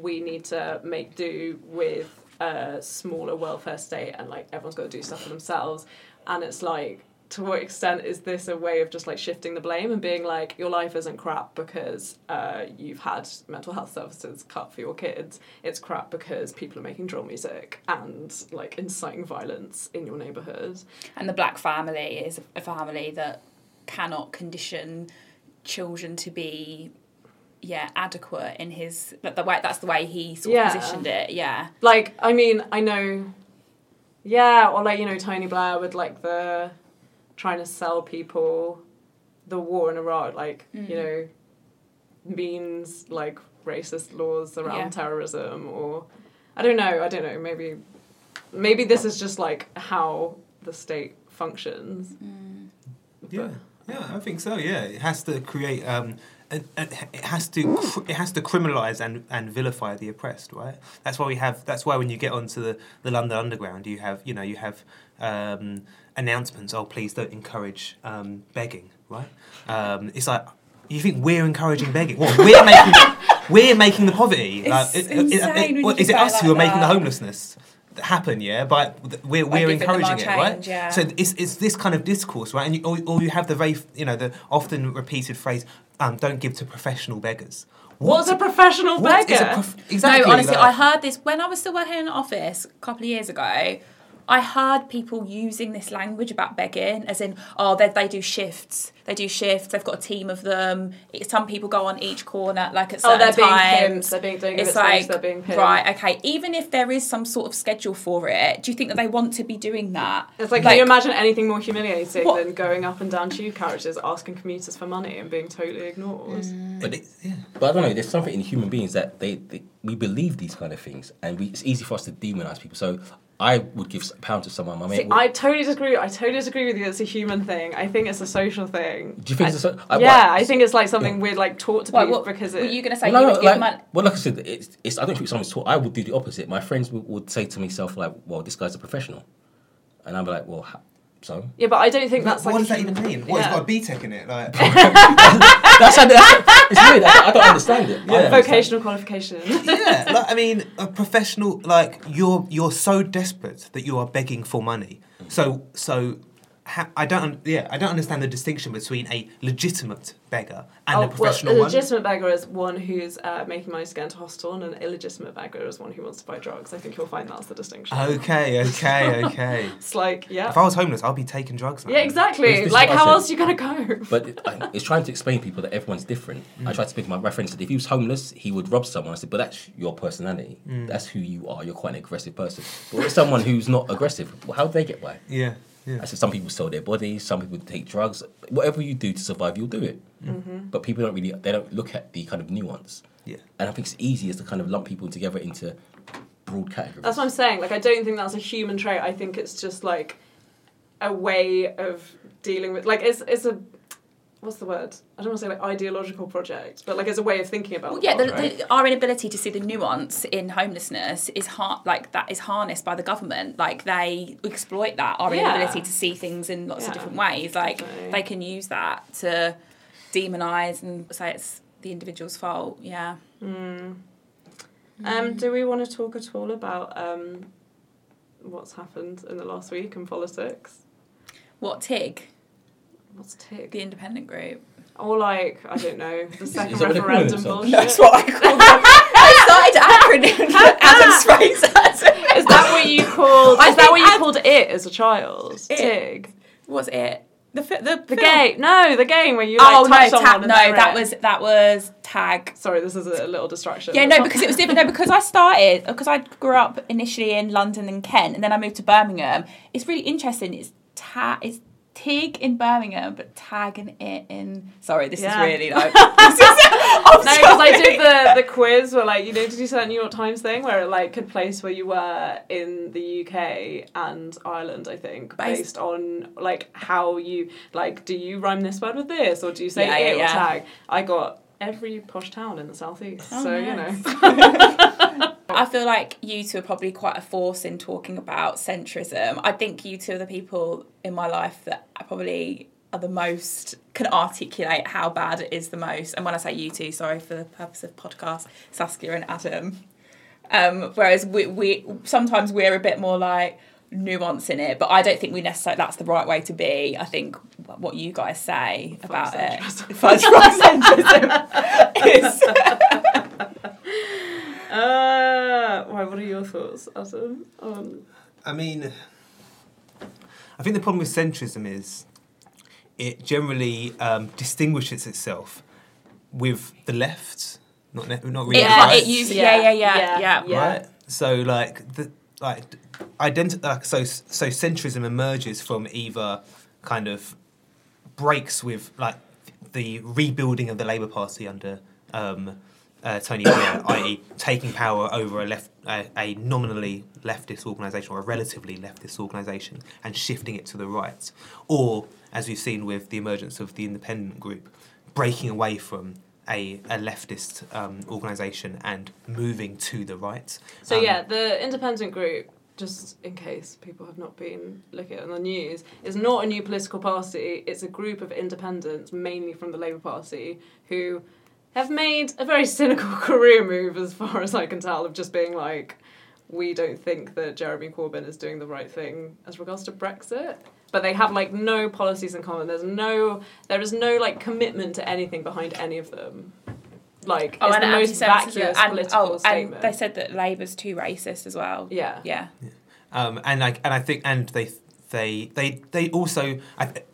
we need to make do with a smaller welfare state, and like everyone's got to do stuff for themselves, and it's like to what extent is this a way of just like shifting the blame and being like your life isn't crap because uh, you've had mental health services cut for your kids. It's crap because people are making drill music and like inciting violence in your neighborhood. And the black family is a family that cannot condition children to be yeah adequate in his that the way that's the way he sort Yeah. of positioned it yeah like i mean i know yeah or like you know tony blair with like the trying to sell people the war in iraq like you know means like racist laws around Yeah. terrorism or i don't know i don't know maybe maybe this is just like how the state functions Yeah, yeah, I think so. Yeah, it has to create. Um, a, a, it has to. It has to criminalize and, and vilify the oppressed. Right. That's why we have. That's why when you get onto the, the London Underground, you have. You know, you have um, announcements. Oh, please don't encourage um, begging. Right. Um, it's like you think we're encouraging begging. What we're making. we're making the poverty. It's it- it- insane when you what- is it say it us who are like making the homelessness? happen yeah but we're, we're encouraging it right yeah. so it's, it's this kind of discourse, right? And you, or, or you have the very, you know, the often repeated phrase, um, "Don't give to professional beggars." what's a professional what is beggar a prof- exactly? no honestly like- i heard this when i was still working in an office a couple of years ago I heard people using this language about begging, as in, oh, they, they do shifts. They do shifts. They've got a team of them. It, some people go on each corner, like at Oh, certain they're being times. pimps. They're being don't it's it space, like they're being pimps. right, okay. Even if there is some sort of schedule for it, do you think that they want to be doing that? It's like, can you imagine anything more humiliating What- than going up and down tube carriages asking commuters for money and being totally ignored? Mm. But, It- yeah. but I don't know. There's something in human beings that they, they we believe these kind of things, and we, it's easy for us to demonize people. So I would give a pound to someone. My mate. See, would- I totally disagree. I totally disagree with you. It's a human thing. I think it's a social thing. Do you think I- it's a so- yeah, what- I think it's like something we're like taught to Why, be what, because were you going to say Well, you no, would give like, money? well, like I said, it's, it's I don't think someone's taught. I would do the opposite. My friends would, would say to myself like, "Well, this guy's a professional," and I'd be like, "Well, ha- so." yeah, but I don't think that's what like. does that even mean? What, it's yeah. got a BTEC in it? Like, That's, how, that's it's weird. I, I don't understand it. I don't understand. vocational qualification. yeah, like, I mean, a professional like you're you're so desperate that you are begging for money. So so. Ha- I don't, un- yeah, I don't understand the distinction between a legitimate beggar and oh, a professional well, a one. legitimate beggar is one who's uh, making money to get into hospital, and an illegitimate beggar is one who wants to buy drugs. I think you'll find that's the distinction. Okay, okay, okay. It's like, yeah, if I was homeless, I'd be taking drugs. man. yeah, exactly. This- this like, how else are you gonna go? But it, I, it's trying to explain to people that everyone's different. I tried to speak to my, reference that if he was homeless, he would rob someone. I said, but that's your personality. That's who you are. You're quite an aggressive person. But with someone who's not aggressive, well, how do they get by? Yeah, yeah. I said some people sell their bodies, some people take drugs. Whatever you do to survive, you'll do it. Mm-hmm. Mm-hmm. But people don't really they don't look at the kind of nuance. Yeah. And I think it's easiest to kind of lump people together into broad categories. That's what I'm saying. Like, I don't think that's a human trait. I think it's just like a way of dealing with. Like, it's it's a what's the word? I don't want to say like ideological project, but like as a way of thinking about. Well, yeah, the, right? the, our inability to see the nuance in homelessness is har- like that is harnessed by the government. Like they exploit that our Yeah. inability to see things in lots of different ways. Like definitely. they can use that to demonize and say it's the individual's fault. Yeah. Um, do we want to talk at all about um, what's happened in the last week in politics? What TIG, What's TIG? the independent group? Or like I don't know the second what referendum themselves? bullshit. what I call them. I started acronym Adam's phrases. Is that what you called? I Is that what you Ad- called it as a child? It. TIG. What's it? The fi- the, The game? No, the game where you like Oh touch no, someone ta- no, that it. was that was tag. Sorry, this is a little distraction. Yeah, no, because it was different. No, because I started because I grew up initially in London and Kent, and then I moved to Birmingham. It's really interesting. It's ta it's Tig in Birmingham, but tag and it in. Sorry, this Yeah. is really like. this is, I'm No, because I did the, the quiz where like you know did you see that New York Times thing where it like could place where you were in the UK and Ireland I think Based- on like how you like do you rhyme this word with this or do you say Yeah, it yeah, or tag I got every posh town in the southeast Oh, so nice. you know I feel like you two are probably quite a force in talking about centrism. I think you two are the people in my life that I probably are the most can articulate how bad it is the most. And when I say you two, sorry for the purpose of podcast, Saskia and Adam. Um, whereas we, we sometimes we're a bit more like nuance in it, but I don't think we necessarily that's the right way to be. I think what you guys say about it, fudge centrism, is Uh, why? What are your thoughts, Adam? On I mean, I think the problem with centrism is it generally um, distinguishes itself with the left, not ne- not really Yeah. right, it uses yeah yeah yeah yeah. Yeah. Yeah. right? So like the like identi- like so so centrism emerges from either kind of breaks with like the rebuilding of the Labour Party under um, uh, Tony Blair, i.e., taking power over a left a, a nominally leftist organisation or a relatively leftist organisation and shifting it to the right, or as we've seen with the emergence of the independent group, breaking away from a, a leftist um, organisation and moving to the right. So Um, yeah, the independent group, just in case people have not been looking at the news, is not a new political party. It's a group of independents, mainly from the Labour Party, who have made a very cynical career move, as far as I can tell, of just being like, we don't think that Jeremy Corbyn is doing the right thing as regards to Brexit. But they have like no policies in common. There's no, there is no like commitment to anything behind any of them. Like it's the most vacuous and, political oh, statement. and they said that Labour's too racist as well. yeah. Yeah. Um, and like, and I think and they they they they also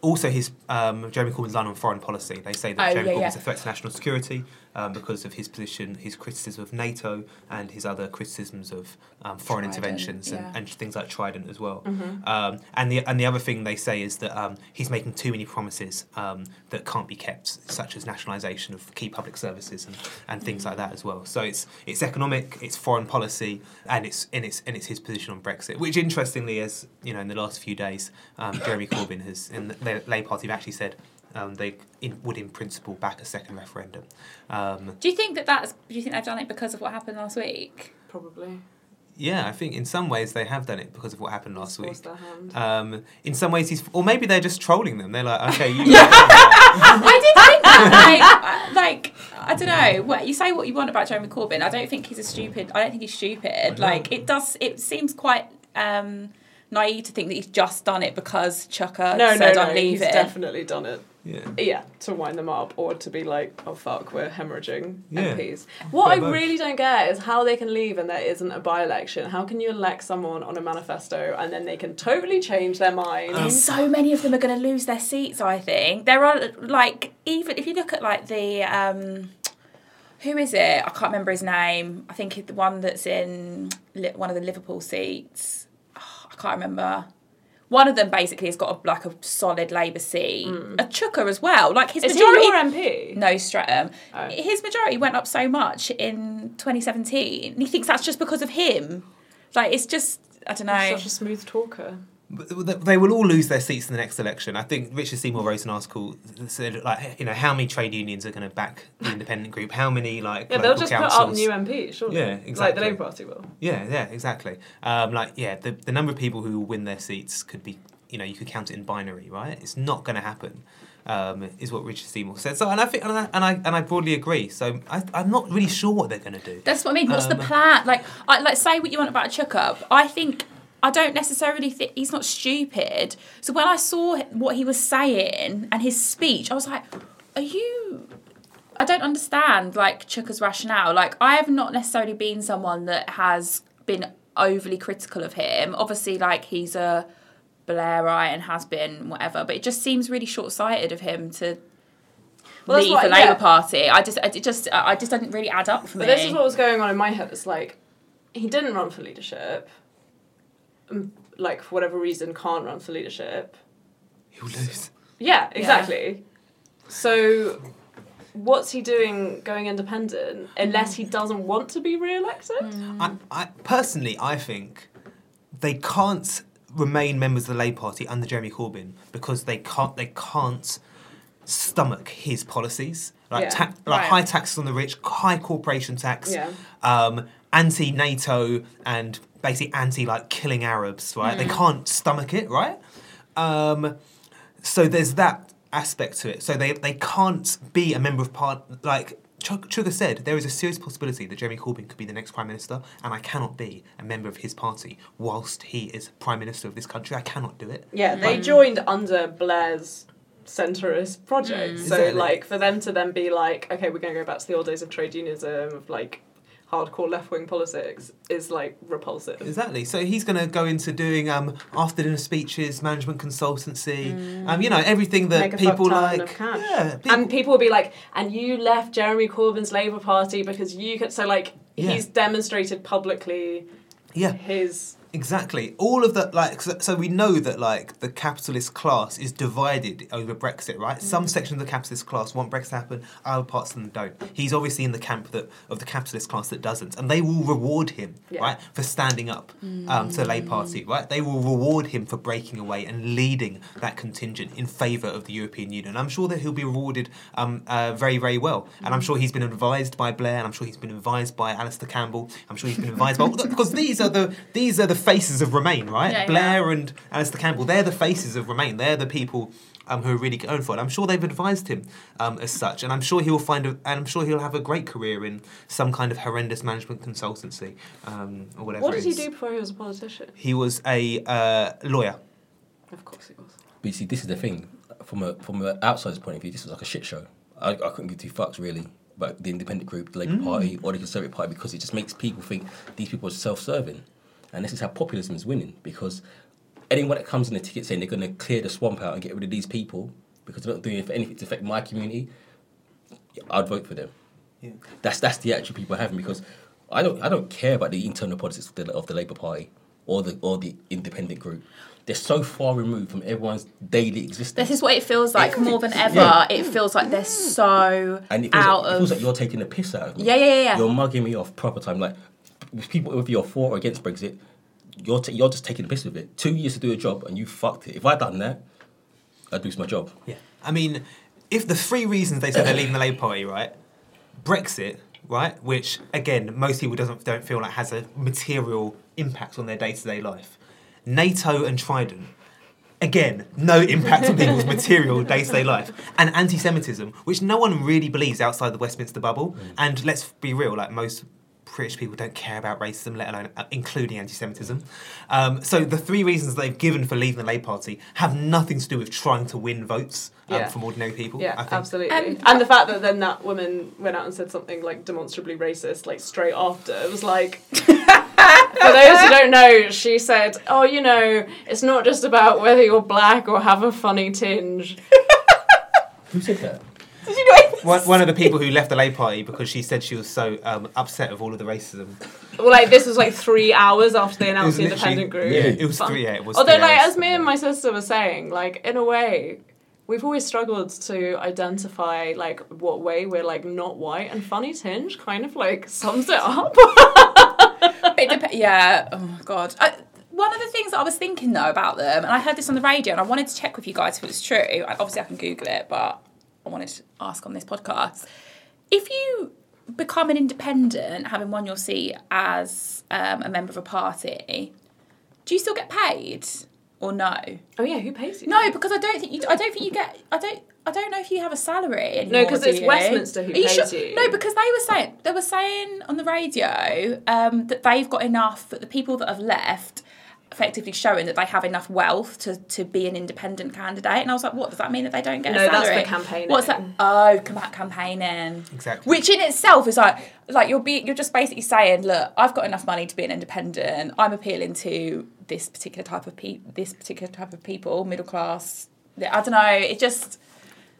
also his um, Jeremy Corbyn's line on foreign policy. They say that Oh, Jeremy yeah, Corbyn's yeah. a threat to national security um, because of his position, his criticism of NATO, and his other criticisms of um, foreign Trident, interventions and, yeah. and things like Trident as well. Mm-hmm. Um, and the and the other thing they say is that um, he's making too many promises um, that can't be kept, such as nationalisation of key public services and, and things like that as well. So it's it's economic, it's foreign policy, and it's and it's and it's his position on Brexit. Which interestingly, as you know, in the last few days, um, Jeremy Corbyn has in the Labour Party have actually said. Um, they in, would, in principle, back a second referendum. Um, Do you think that that's? Do you think they've done it because of what happened last week? Probably. yeah, I think in some ways they have done it because of what happened last week. Their hand. Um, in some ways, he's, or maybe they're just trolling them. They're like, okay, you. I did think that. Like, like I don't know. What you say what you want about Jeremy Corbyn. I don't think he's a stupid. I don't think he's stupid. Like it does. It seems quite um, naive to think that he's just done it because Chuka no, no, said no. I'm leaving. He's definitely done it. Yeah. Yeah, to wind them up, or to be like, oh fuck, we're hemorrhaging Yeah. MPs. What I Bit of both. really don't get is how they can leave and there isn't a by-election. How can you elect someone on a manifesto and then they can totally change their mind? There's so many of them are going to lose their seats. I think there are like even if you look at like the um, who is it? I can't remember his name. I think the one that's in one of the Liverpool seats. Oh, I can't remember. One of them basically has got a, like a solid Labour seat. Mm. A Chuka as well. Like his is majority. your MP? no, Streatham. Um, oh. His majority went up so much in 2017. He thinks that's just because of him. Like it's just I don't know. He's such a smooth talker. But th- they will all lose their seats in the next election. I think Richard Seymour wrote an article that said, like, you know, how many trade unions are going to back the independent group? How many, like, Yeah, they'll just councils? put up new MPs, surely. Yeah, exactly. Like the Labour Party will. Yeah, yeah, exactly. Um, like, yeah, the, the number of people who will win their seats could be, you know, you could count it in binary, right? It's not going to happen, um, is what Richard Seymour said. So, and I think, and I, and I, and I broadly agree. So, I, I'm not really sure what they're going to do. That's what I mean. What's the Um, plan? Like, I, like say what you want about a Chuck Up. I think I don't necessarily think he's not stupid. So when I saw what he was saying and his speech, I was like, "Are you?" I don't understand like Chuka's rationale. Like, I have not necessarily been someone that has been overly critical of him. Obviously, like he's a Blairite and has been whatever, but it just seems really short-sighted of him to. Well, leave what- the yeah. Labour Party. I just, it just, I just didn't really add up for But me. this is what was going on in my head. It's like he didn't run for leadership. Like for whatever reason, can't run for leadership. He'll lose. Yeah, exactly. So, what's he doing going independent unless he doesn't want to be re-elected? I, I personally, I think they can't remain members of the Labour Party under Jeremy Corbyn because they can't they can't stomach his policies like Yeah, ta- like right. high taxes on the rich, high corporation tax, Yeah. um, anti NATO and basically anti like killing Arabs, right? They can't stomach it, right? Um, so there's that aspect to it. So they they can't be a member of part like. Chug- Sugar said there is a serious possibility that Jeremy Corbyn could be the next prime minister, and I cannot be a member of his party whilst he is prime minister of this country. I cannot do it. Yeah, they joined under Blair's centrist project. So, Exactly. like, for them to then be like, okay, we're going to go back to the old days of trade unionism, of like hardcore left wing politics, is like repulsive. Exactly. So he's going to go into doing um, after dinner speeches, management consultancy, um, you know, everything that Make a fuck people ton like. of cash. Yeah, people, and people will be like, and you left Jeremy Corbyn's Labour Party because you could. So, like, Yeah. he's demonstrated publicly yeah, his. Exactly. All of that, like, so, so we know that like the capitalist class is divided over Brexit, right? Some sections of the capitalist class want Brexit to happen, other parts of them don't. He's obviously in the camp that of the capitalist class that doesn't, and they will reward him, Yeah. right, for standing up um, to the Labour Party, right? They will reward him for breaking away and leading that contingent in favour of the European Union. I'm sure that he'll be rewarded um, uh, very, very well, and I'm sure he's been advised by Blair, and I'm sure he's been advised by Alastair Campbell. I'm sure he's been advised by because these are the these are the faces of Remain, right? Yeah, yeah. Blair and Alastair Campbell, they're the faces of Remain. They're the people. Um, who are really going for it? I'm sure they've advised him um, as such, and I'm sure he'll find, a, and I'm sure he'll have a great career in some kind of horrendous management consultancy um, or whatever. What did it he do before he was a politician? He was a uh, lawyer. Of course he was. But you see, this is the thing. From a from an outsider's point of view, this was like a shit show. I, I couldn't give two fucks really about the independent group, the Labour Party, or the Conservative Party because it just makes people think these people are self-serving, and this is how populism is winning. Because anyone that comes in the ticket saying they're going to clear the swamp out and get rid of these people because they're not doing it for anything to affect my community, I'd vote for them. Yeah. That's that's the attitude people are having because I don't I don't care about the internal politics of the, of the Labour Party or the or the independent group. They're so far removed from everyone's daily existence. This is what it feels like more than ever. Yeah. It feels like they're so and it feels, out like, it feels like you're taking the piss out of me. Yeah, yeah, yeah, yeah. You're mugging me off proper time. Like with people if you're for or against Brexit, you're ta- you're just taking the piss with it. Two years to do a job and you fucked it. If I'd done that, I'd lose my job. Yeah. I mean, if the three reasons they said they're leaving the Labour Party, right? Brexit, right? Which again, most people doesn't don't feel like has a material impact on their day to day life. NATO and Trident. Again, no impact on people's material day to day life. And anti Semitism, which no one really believes outside the Westminster bubble. Mm. And let's be real, like most British people don't care about racism, let alone uh, including anti Semitism. Um, so the three reasons they've given for leaving the Labour Party have nothing to do with trying to win votes um, Yeah. from ordinary people. Yeah, I think. absolutely. Um, and the fact that then that woman went out and said something like demonstrably racist, like straight after, it was like. For those who don't know, she said, "Oh, you know, it's not just about whether you're black or have a funny tinge." Who said that? Did you know One, one of the people who left the Labour Party because she said she was so um, upset of all of the racism. Well, like this was like three hours after they announced the independent group. Yeah. It was Fun. three. Yeah, it was. Although, three like, hours. as me and my sister were saying, like, in a way, we've always struggled to identify, like, what way we're, like, not white, and Funny Tinge kind of, like, sums it up. it dep- yeah. Oh my god. I, one of the things that I was thinking though about them, and I heard this on the radio, and I wanted to check with you guys if it was true. I- Obviously, I can Google it, but I wanted to ask on this podcast. If you become an independent, having won your seat as um, a member of a party, do you still get paid or no? oh, yeah, who pays you? No, because I don't think you. I don't think you get. I don't. I don't know if you have a salary anymore. No, 'cause do it's you? Westminster who Are you pays sure? you. No, because they were saying they were saying on the radio um, that they've got enough. That the people that have left, effectively showing that they have enough wealth to, to be an independent candidate. And I was like, what does that mean that they don't get No, a that's salary? for campaigning. What's that? Oh, com- campaigning. Exactly. Which in itself is like like you're be you're just basically saying, look, I've got enough money to be an independent. I'm appealing to this particular type of pe- this particular type of people, middle class. I don't know. It just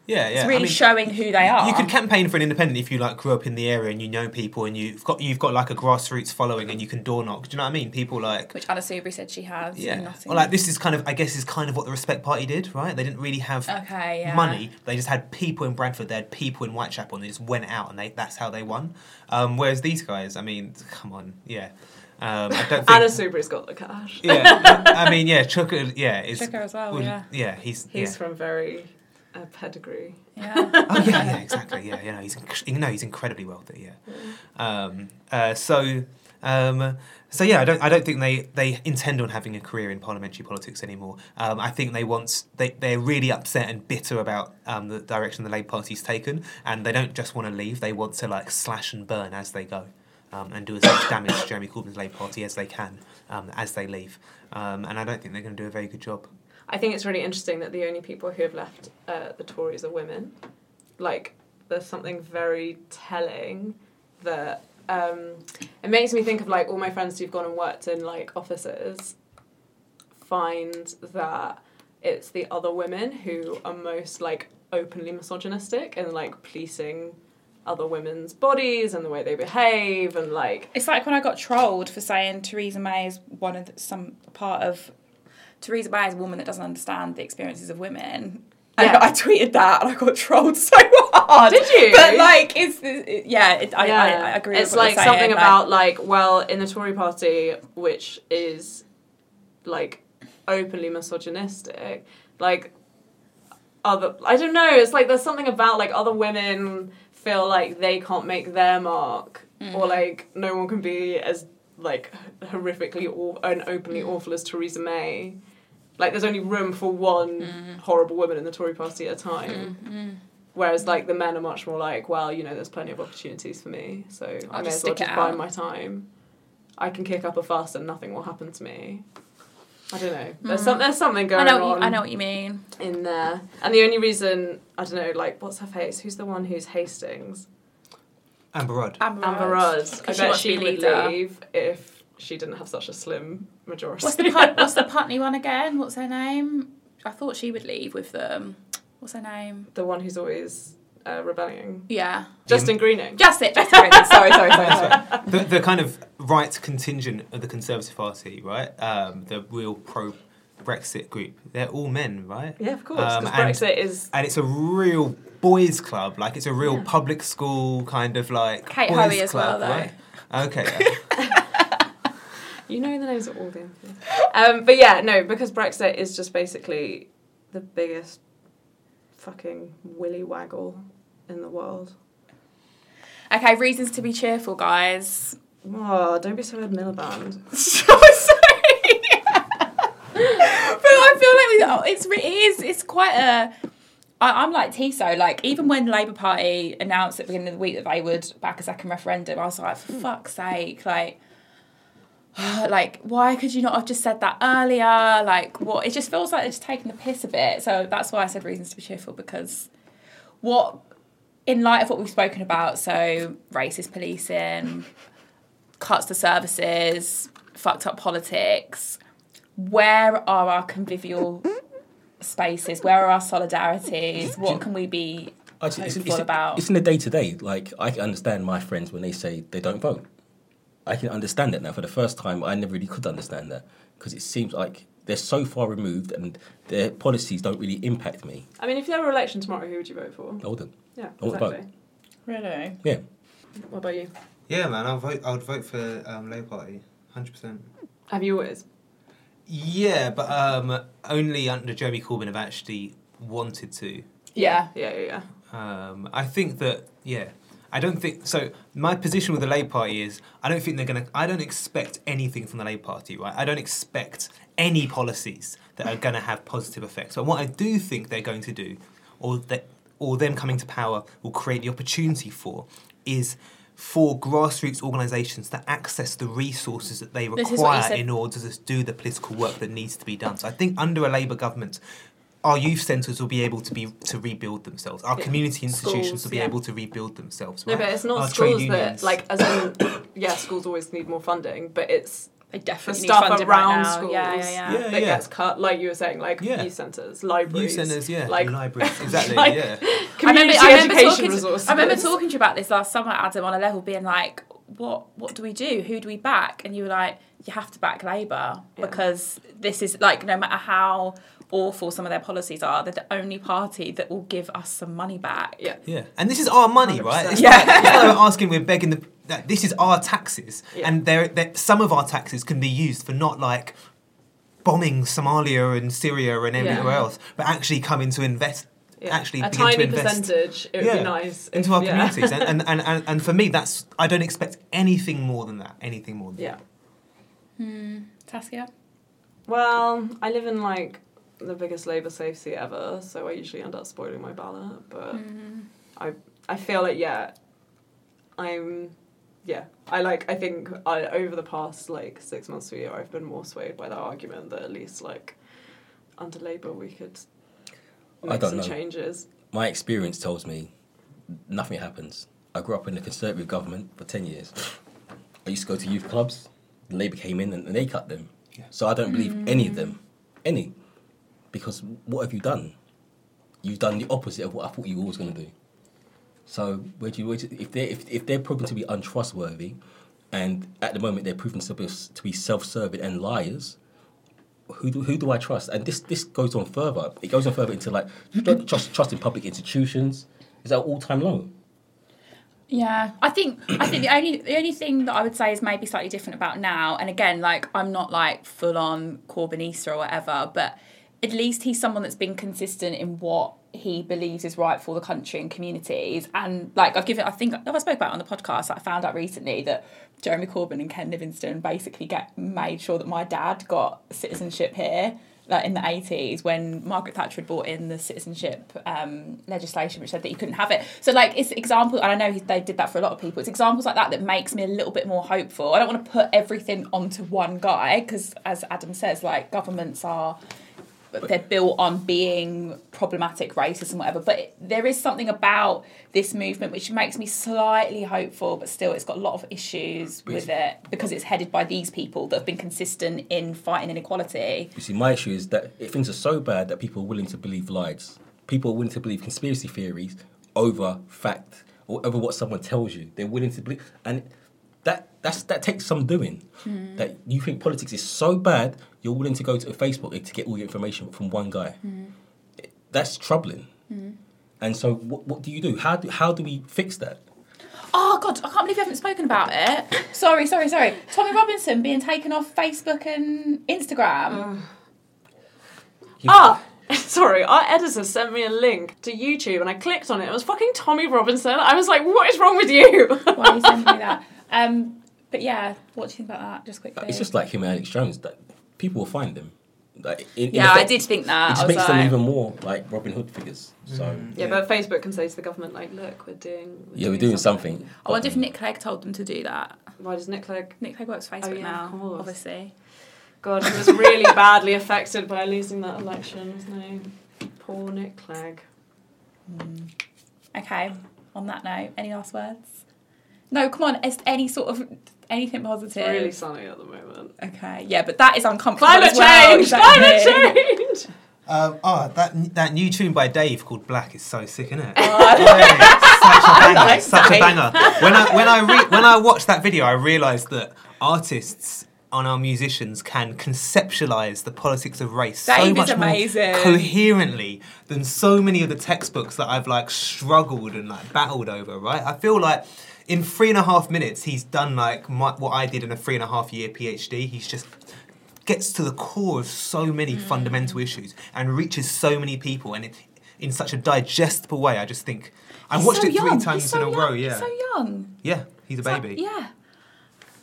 Yeah, yeah. it's really I mean, showing who they are. You could campaign for an independent if you like grew up in the area and you know people and you've got you've got like a grassroots following and you can door knock. Do you know what I mean? People like which Anna Soubry said she has. yeah. Well, like this is kind of I guess is kind of what the Respect Party did, right? They didn't really have Okay, yeah. money. They just had people in Bradford. They had people in Whitechapel, and they just went out and they that's how they won. Um, whereas these guys, I mean, come on, yeah. Um, I don't think. Anna Soubry's got the cash. yeah, I mean, yeah, Chuka, yeah, is Chuka as well, would- yeah. yeah, he's He's yeah. from very uh, pedigree. Yeah. Oh yeah, yeah, exactly. Yeah, you know, he's inc- you know he's incredibly wealthy. Yeah. Um, uh, so Um, so yeah, I don't I don't think they, they intend on having a career in parliamentary politics anymore. Um, I think they want they they're really upset and bitter about um, the direction the Labour Party's taken, and they don't just want to leave. They want to like slash and burn as they go, um, and do as much damage to Jeremy Corbyn's Labour Party as they can um, as they leave. Um, and I don't think they're going to do a very good job. I think it's really interesting that the only people who have left uh, the Tories are women. Like, there's something very telling that um, it makes me think of like all my friends who've gone and worked in like offices find that it's the other women who are most like openly misogynistic and like policing other women's bodies and the way they behave and like It's like when I got trolled for saying Theresa May is one of the, some part of Theresa May is a woman that doesn't understand the experiences of women. Yeah. I tweeted that and I got trolled so hard. Did you? But like, it's it, yeah, it, I, I, I agree. It's like something saying, about like well in the Tory party, which is like openly misogynistic, like other I don't know. It's like there's something about like other women feel like they can't make their mark, Mm. or like no one can be as like horrifically aw- and openly Mm. awful as Theresa May. Like there's only room for one Mm. horrible woman in the Tory party at a time. Mm, mm. Whereas like the men are much more like, well, you know, there's plenty of opportunities for me, so I I'll may just as well just bide out. my time. I can kick up a fuss and nothing will happen to me. I don't know. There's some mm. there's something I going know, on you, I know what you mean. in there, and the only reason I don't know, like, what's her face? Who's the one who's Hastings? Amber Rudd. Amber, Amber Rudd. Rudd. I 'Cause she bet wants she would leave if she didn't have such a slim majority. What's the Put- what's the Putney one again? What's her name? I thought she would leave with them. What's her name? the one who's always uh, rebelling? Yeah, Justin Greening. just it. Just sorry, sorry, sorry, sorry. the, the kind of right contingent of the Conservative Party, right? Um, the real pro Brexit group. They're all men, right? Yeah, of course. Um, Because and- Brexit is And it's a real boys' club. Like it's a real Yeah. public school kind of like Kate boys' Hoey as club, well, though. right? Okay. You know the names of all the. Um, but yeah, no, because Brexit is just basically the biggest fucking willy waggle in the world. Okay, reasons to be cheerful, guys. Oh, don't be so Ed Miliband. sorry. but I feel like we, oh, it's it is it's quite a. I, I'm like Tissot. Like even when the Labour Party announced at the beginning of the week that they would back a second referendum, I was like, for fuck's sake, like. Like, why could you not have just said that earlier? Like, what? It just feels like they're just taking the piss a bit. So that's why I said reasons to be cheerful because what, in light of what we've spoken about, so racist policing, cuts to services, fucked up politics. Where are our convivial spaces? Where are our solidarities? What can we be Actually, it's, it's, about? it's in the day to day. Like I can understand my friends when they say they don't vote. I can understand it now. For the first time, I never really could understand that because it seems like they're so far removed and their policies don't really impact me. I mean, if there were an election tomorrow, who would you vote for? I wouldn't. Yeah, I won't vote. exactly. Really? Yeah. What about you? yeah, man. I'll vote. I would vote for um, Labour Party. Hundred percent. Have you always? Yeah, but um, only under Jeremy Corbyn have actually wanted to. Yeah. Yeah, yeah, yeah. Um, I think that yeah, I don't think so. My position with the Labour Party is I don't think they're gonna. I don't expect anything from the Labour Party, right? I don't expect any policies that are gonna have positive effects. But what I do think they're going to do, or that, or them coming to power will create the opportunity for, is for grassroots organisations to access the resources that they This is what you require in order to do the political work that needs to be done. So I think under a Labour government, our youth centres will be able to be to rebuild themselves. Our Yeah. community institutions Schools, will be yeah. able to rebuild themselves. No, but it's not Our schools that like as in yeah, schools always need more funding, but it's They the definitely need stuff funding around right schools Yeah, yeah, yeah. Yeah. that gets cut, like you were saying, like Yeah. youth centres, youth libraries, centres, yeah, like libraries, exactly, like- yeah. community I remember, I remember education talking to, resources. I remember talking to you about this last summer, Adam, on a level, being like, "What? What do we do? Who do we back?" And you were like, "You have to back Labour Yeah. because this is like, no matter how awful some of their policies are, they're the only party that will give us some money back." Yeah. Yeah, and this is our money, right? 100%. It's Yeah. not, it's not like we're asking, we're begging the. That this is our taxes, Yeah. and there, there, some of our taxes can be used for not like bombing Somalia and Syria and everywhere Yeah. else, but actually coming to invest Yeah. actually a begin tiny to invest percentage. It would Yeah, be nice into if- our yeah. communities. And, and, and, and, and for me, that's I don't expect anything more than that. Anything more than yeah. Hmm. Saskia? Well, I live in like the biggest Labour safety ever, so I usually end up spoiling my ballot. But I I feel like yeah, I'm yeah. I like I think I over the past like six months to a year, I've been more swayed by that argument that at least like under Labour we could I don't some know. changes. My experience tells me nothing happens. I grew up in a conservative government for 10 years. I used to go to youth clubs. Labour came in and, and they cut them. Yeah. So I don't believe mm. any of them. Any. Because what have you done? You've done the opposite of what I thought you were always going to do. So where do you, where do you- if, they're, if, if they're proven to be untrustworthy and at the moment they're proven to be, to be self-serving and liars, who do, who do I trust? And this this goes on further. It goes on further into like don't trust, trust in public institutions. Is that all time low? Yeah, I think I think the only the only thing that I would say is maybe slightly different about now, and again, like I'm not like full on Corbynista or whatever, but at least he's someone that's been consistent in what he believes is right for the country and communities. And like I've given, I think I spoke about it on the podcast. I found out recently that Jeremy Corbyn and Ken Livingstone basically get made sure that my dad got citizenship here like in the 80s when Margaret Thatcher had brought in the citizenship um, legislation which said that you couldn't have it. So like it's example and I know he- they did that for a lot of people. It's examples like that that makes me a little bit more hopeful. I don't want to put everything onto one guy because as Adam says like governments are they're built on being problematic, racist, and whatever. But it, there is something about this movement which makes me slightly hopeful, but still, it's got a lot of issues with it because it's headed by these people that have been consistent in fighting inequality. You see, my issue is that if things are so bad that people are willing to believe lies, people are willing to believe conspiracy theories over fact or over what someone tells you. They're willing to believe, and that that's that takes some doing. Hmm. That you think politics is so bad, you're willing to go to Facebook to get all your information from one guy. That's troubling. And so, what, what do you do? How do how do we fix that? Oh God, I can't believe you haven't spoken about it. Sorry, sorry, sorry. Tommy Robinson being taken off Facebook and Instagram. Ah, sorry. Our editor sent me a link to YouTube, and I clicked on it. It was fucking Tommy Robinson. I was like, "What is wrong with you?" Why are you sending me that? Um, but yeah, what do you think about that? Just quickly. It's just like him and Alex Jones. That people will find them. Like, in, in yeah, I did think that. I just was makes them even more like Robin Hood figures. So mm-hmm. yeah, Yeah. but Facebook can say to the government, like, "Look, we're doing." yeah, we're doing something. I wonder if Nick Clegg told them to do that. Why does Nick Clegg? Nick Clegg works oh, Facebook Oh, yeah, of now, course. obviously. God, he was really badly affected by losing that election, wasn't he? Poor Nick Clegg. Hmm. Okay. On that note, any last words? No, come on. Is any sort of anything positive? It's really sunny at the moment. Okay. Yeah, but that is uncomfortable. Climate as well, change! exactly. Climate change! Um, oh, that that new tune by Dave called Black is so sick, isn't it? Oh, Yeah, such a banger. like such a banger. When I when I re- when I watched that video, I realised that artists and our musicians can conceptualize the politics of race so Dave is much amazing. more coherently than so many of the textbooks that I've like struggled and like battled over. Right? I feel like. In three and a half minutes, he's done like my, what I did in a three and a half year PhD. He's just gets to the core of so many fundamental issues and reaches so many people and it, in such a digestible way. I just think I He's watched so it three times so in a young. row. He's Yeah, so young. yeah, he's a So- baby. yeah.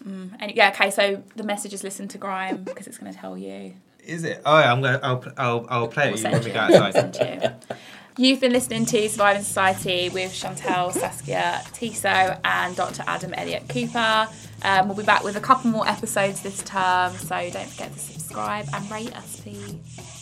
Mm, and yeah, okay, so the message is listen to Grime because it's going to tell you. Is it? Oh, yeah, I'm gonna. I'll, I'll, I'll play it We'll you when send we you. go outside. You've been listening to Surviving Society with Chantelle, Saskia, Tissot, and Dr. Adam Elliott Cooper. Um, we'll be back with a couple more episodes this term, so don't forget to subscribe and rate us, please.